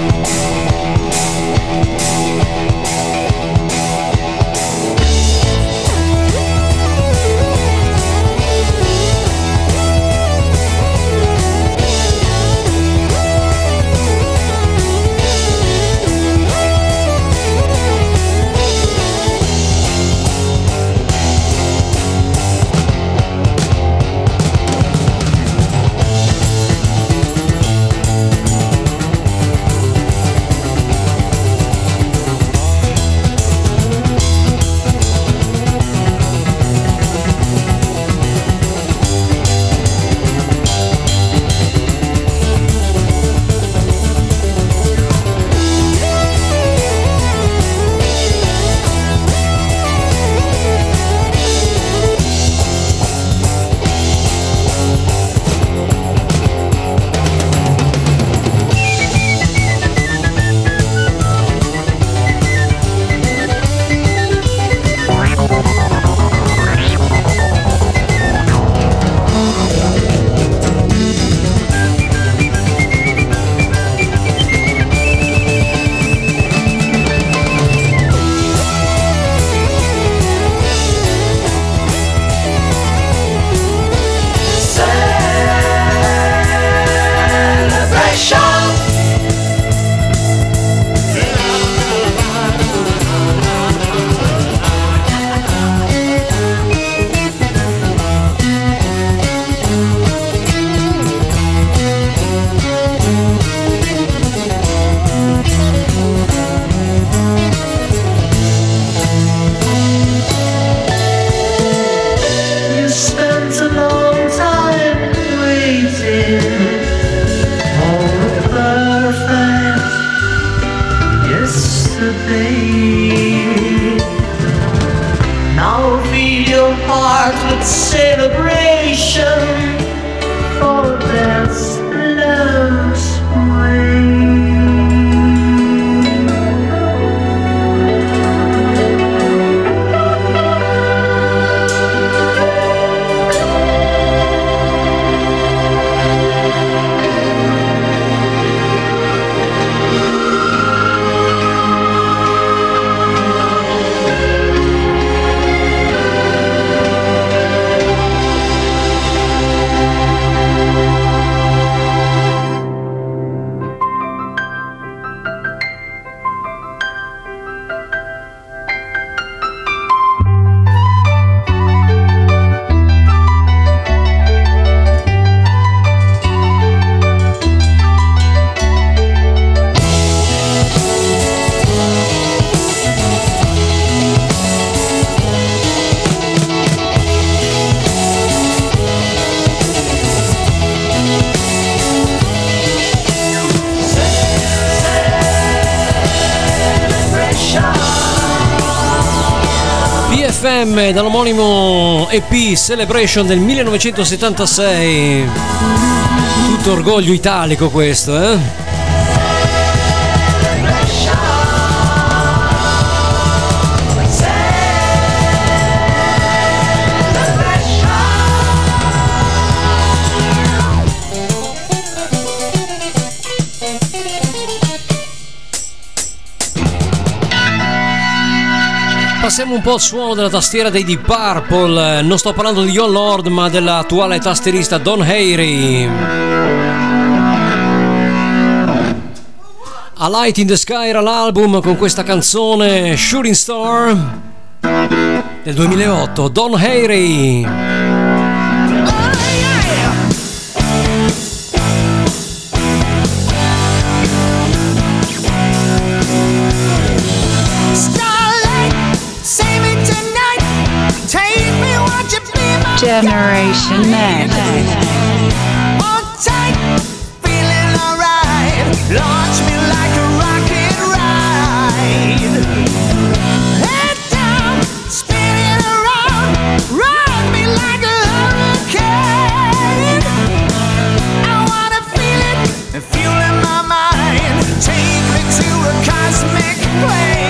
PFM dall'omonimo EP Celebration del 1976. Tutto orgoglio italico questo, eh? Passiamo un po' al suono della tastiera dei Deep Purple. Non sto parlando di John Lord, ma dell'attuale tastierista Don Harey. A Light in the Sky era l'album con questa canzone Shooting Star del 2008, Don Harry. Generation Next. Hold tight, feeling alright. Launch me like a rocket ride. Head down, spinning around. Run me like a hurricane. I wanna feel it, fueling my mind. Take me to a cosmic plane.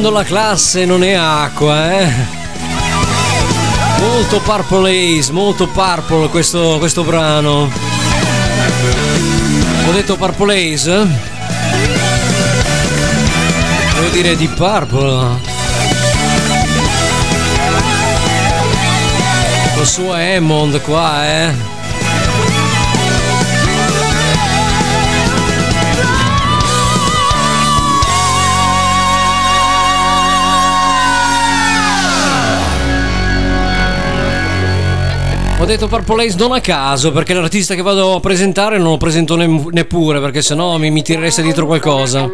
Quando la classe non è acqua, eh. Molto Purple Haze, molto Purple questo, questo brano. Ho detto Purple Haze? Devo dire di Purple. Lo suo Hammond qua, eh. Ho detto Purple Haze non a caso, perché l'artista che vado a presentare non lo presento ne- neppure, perché sennò mi, mi tirereste dietro qualcosa.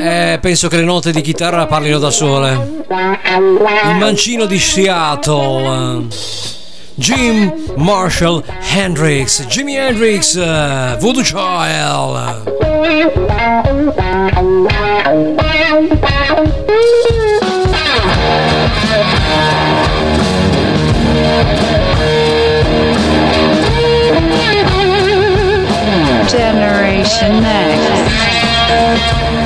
Eh, penso che le note di chitarra parlino da sole. Il mancino di Seattle. Jim Marshall Hendrix. Jimi Hendrix, eh, Voodoo Child. Generation Next.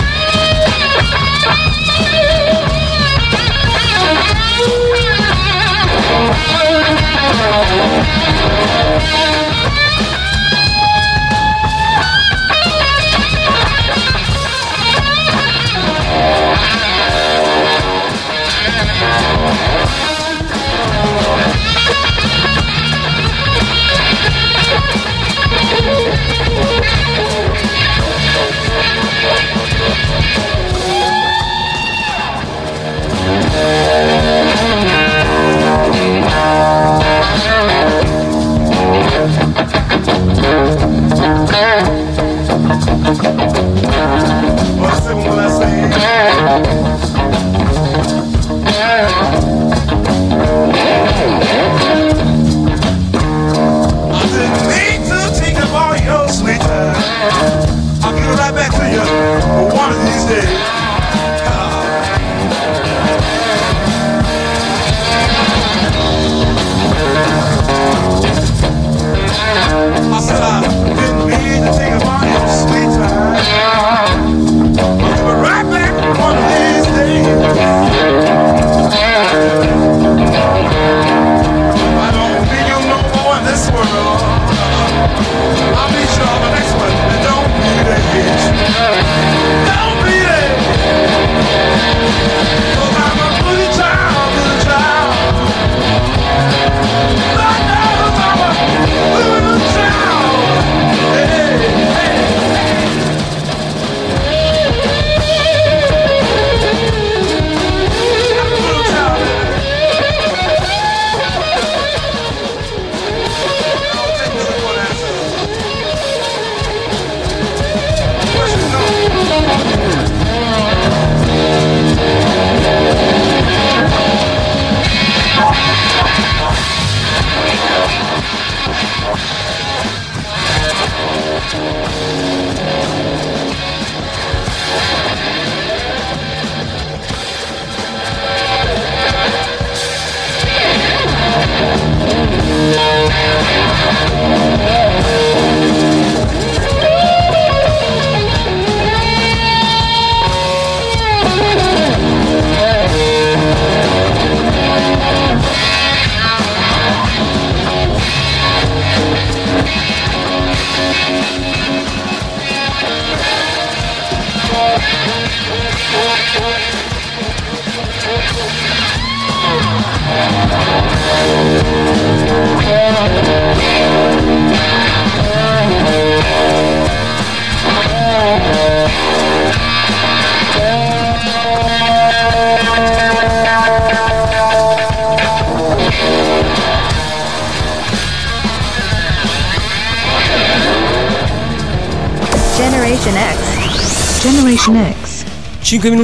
What's the? I'll get right back to you one of these days.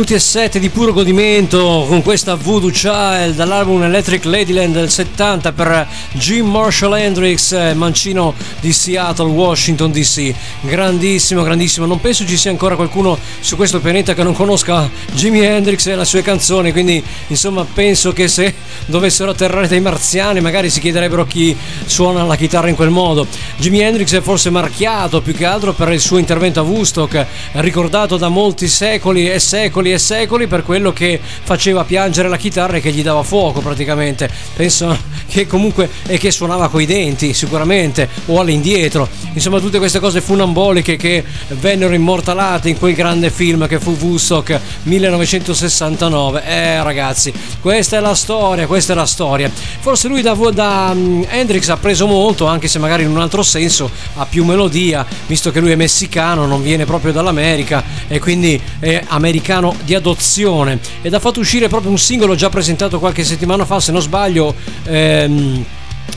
minuti e 7 di puro godimento con questa Voodoo Child dall'album Electric Ladyland del 70 per Jim Marshall Hendrix, eh, mancino di Seattle, Washington DC. Grandissimo, grandissimo. Non penso ci sia ancora qualcuno su questo pianeta che non conosca Jimi Hendrix e le sue canzoni, quindi insomma penso che se dovessero atterrare dei marziani magari si chiederebbero chi suona la chitarra in quel modo. Jimi Hendrix è forse marchiato più che altro per il suo intervento a Woodstock, ricordato da molti secoli e secoli e secoli per quello che faceva piangere la chitarra e che gli dava fuoco praticamente. Penso che comunque e che suonava coi denti sicuramente o all'indietro. Insomma, tutte queste cose funamboliche che vennero immortalate in quel grande film che fu Woodstock 1969. Eh ragazzi, questa è la storia, questa è la storia. Forse lui da, da mm, Hendrix ha preso molto, anche se magari in un altro senso ha più melodia, visto che lui è messicano, non viene proprio dall'America e quindi è americano di adozione. Ed ha fatto uscire proprio un singolo già presentato qualche settimana fa, se non sbaglio. Ehm,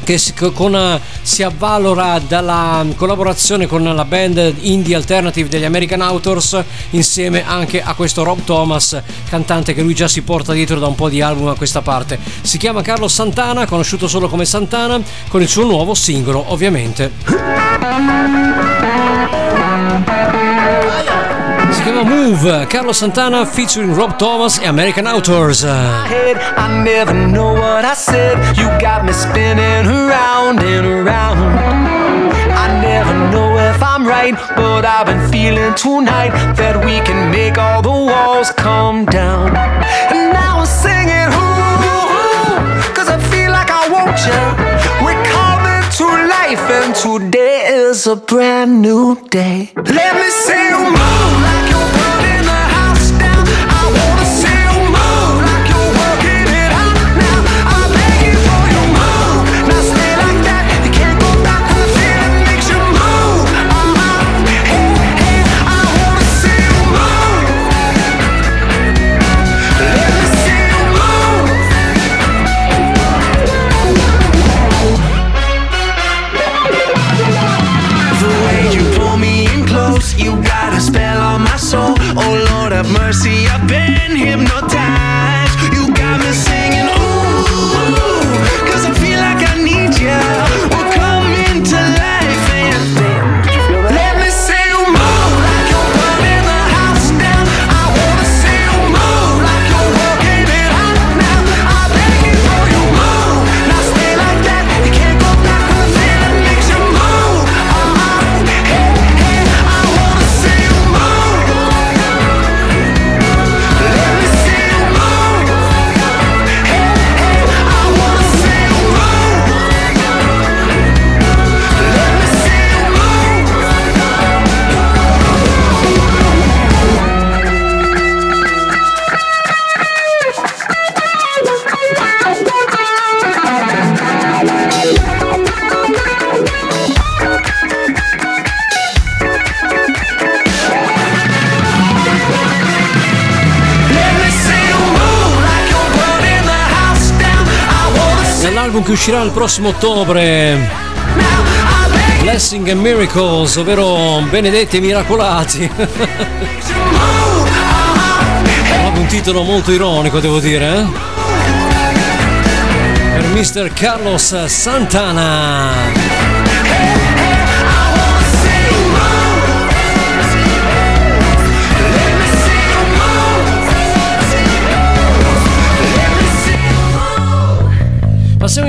che si, con, eh, si avvalora dalla collaborazione con la band indie alternative degli American Authors insieme anche a questo Rob Thomas cantante che lui già si porta dietro da un po' di album a questa parte. Si chiama Carlo Santana conosciuto solo come Santana con il suo nuovo singolo ovviamente si chiama Move Carlo Santana featuring Rob Thomas e American head. I never know what I said. You got me spinning around and around. I never know if I'm right, but I've been feeling tonight that we can make all the walls come down. And now I'm singing, ooh, cause I feel like I want you. We're coming to life, and today is a brand new day. Let me see you move mercy, I've been hypnotized. Nell'album che uscirà il prossimo ottobre Blessing and Miracles ovvero Benedetti e Miracolati un titolo molto ironico devo dire eh? per Mr. Carlos Santana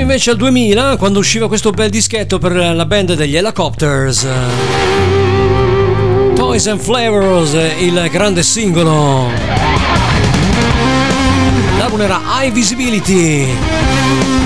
invece al 2000 quando usciva questo bel dischetto per la band degli Helicopters. Toys and Flavors, il grande singolo. L'album era High Visibility.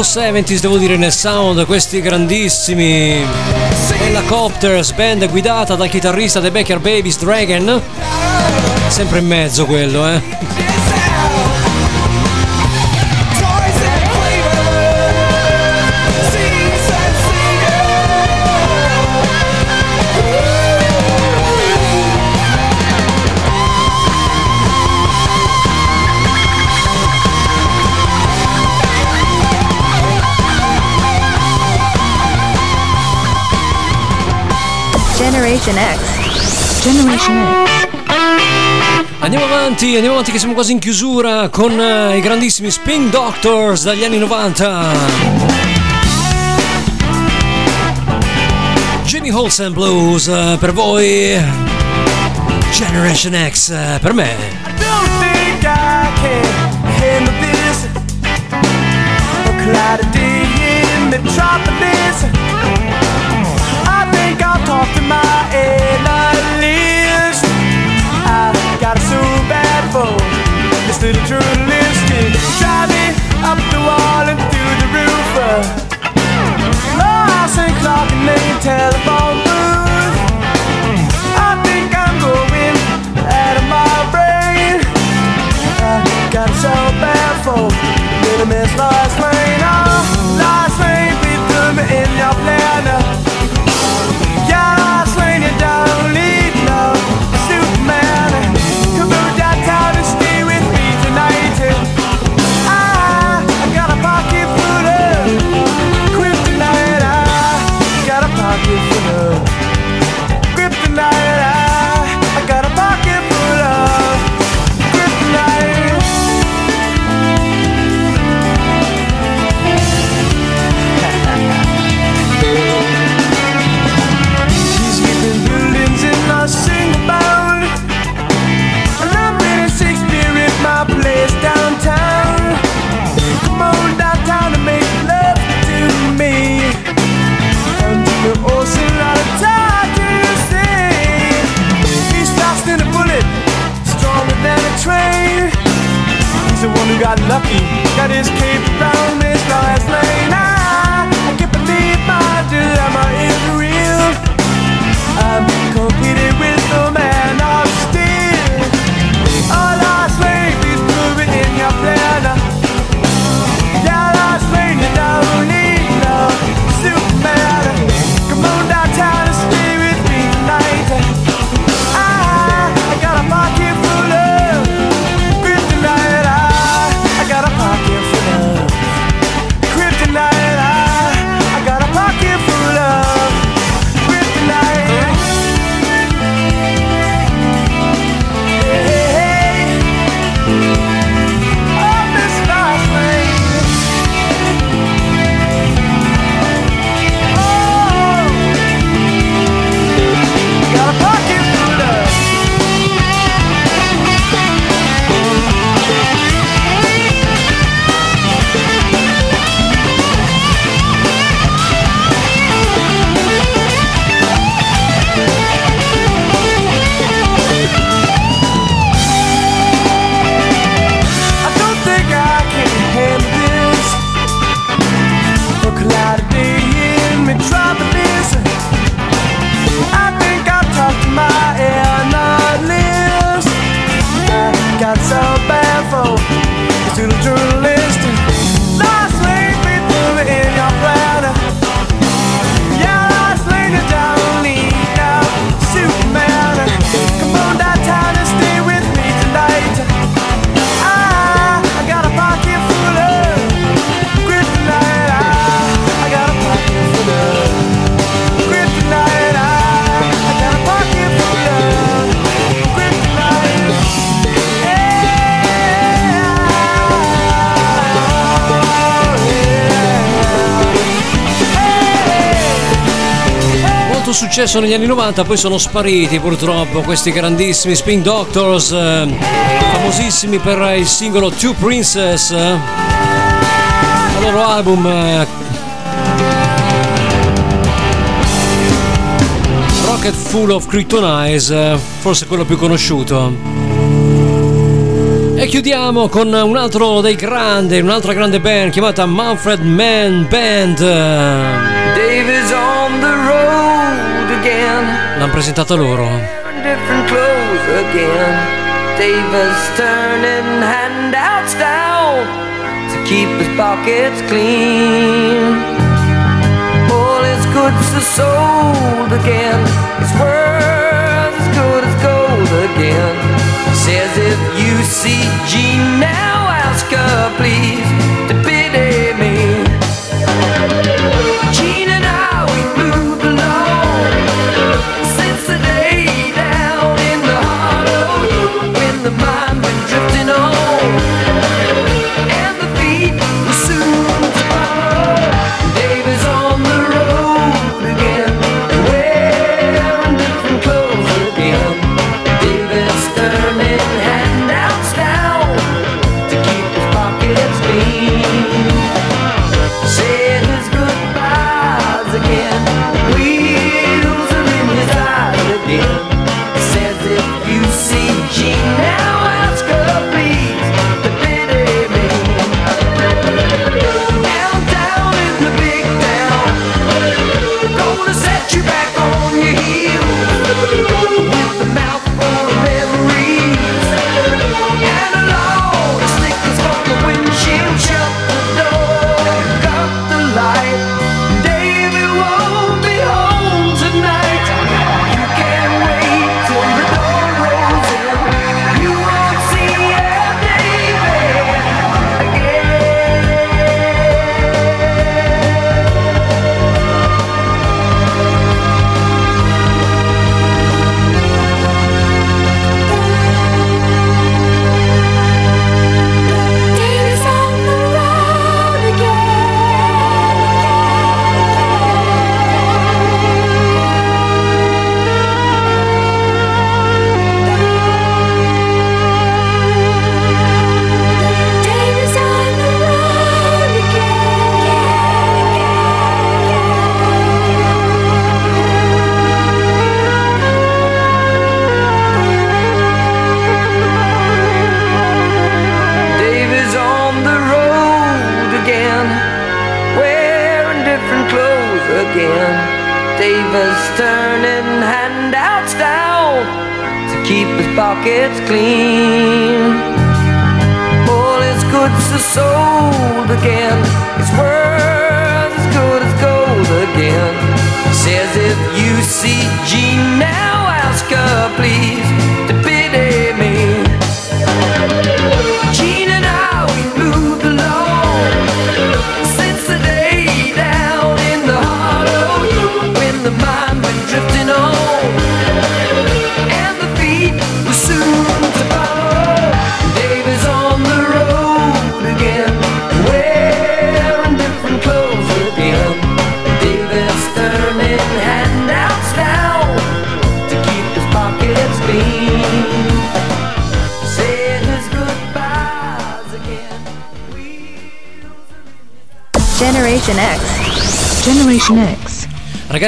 Molto 70s devo dire nel sound questi grandissimi Helicopters band guidata dal chitarrista The Baker Babies Dragon. Sempre in mezzo quello eh Generation X. Generation X. Andiamo avanti, andiamo avanti che siamo quasi in chiusura con eh, i grandissimi Spin Doctors dagli anni 90. Jimmy Holson Blues eh, per voi. Generation X eh, per me. don't think I can handle this. A clouded day in Metropolis. I think I'll talk analyst. I got so bad for this little up the wall and through the roof. Telephone. I think I'm going out of my brain. I got so bad for little got lucky, got his cape around his last lane. Successo negli anni 90, poi sono spariti purtroppo questi grandissimi Spin Doctors, eh, famosissimi per il singolo Two Princess, eh, il loro album eh, Rocket Full of Kryptonite, eh, forse quello più conosciuto. E chiudiamo con un altro dei grandi, un'altra grande band chiamata Manfred Mann Band. L'hanno presentato loro. David's turning handouts to keep his pockets clean. All his goods are sold again. His worth as good as gold again. Says if you see Jean now, ask her please again.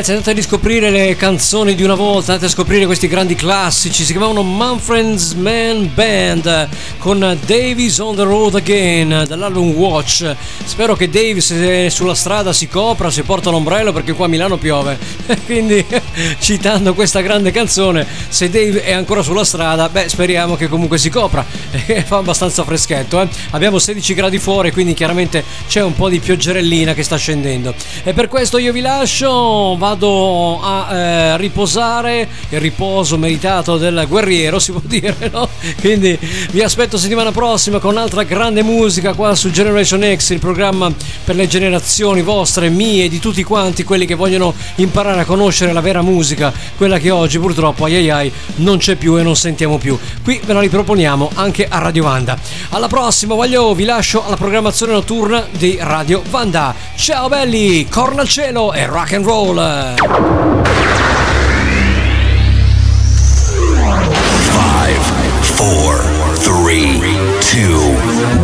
Ragazzi andate a riscoprire le canzoni di una volta, andate a scoprire questi grandi classici, si chiamavano Manfred's Man Band con Davis on the Road Again dall'album Watch. Spero che Davis sulla strada si copra, si porta l'ombrello perché qua a Milano piove. Quindi citando questa grande canzone, se Dave è ancora sulla strada, beh speriamo che comunque si copra. Fa abbastanza freschetto, eh? abbiamo 16 gradi fuori, quindi chiaramente c'è un po' di pioggerellina che sta scendendo. E per questo io vi lascio vado a eh, riposare il riposo meritato del guerriero si può dire no? quindi vi aspetto settimana prossima con altra grande musica qua su Generation X il programma per le generazioni vostre mie di tutti quanti quelli che vogliono imparare a conoscere la vera musica quella che oggi purtroppo ai ai ai non c'è più e non sentiamo più qui ve la riproponiamo anche a Radio Vanda alla prossima voglio vi lascio alla programmazione notturna di Radio Vanda ciao belli corna al cielo e rock and roll Five, four, three, two,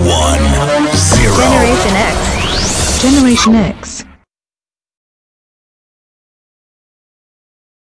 one, zero. Generation X. Generation X.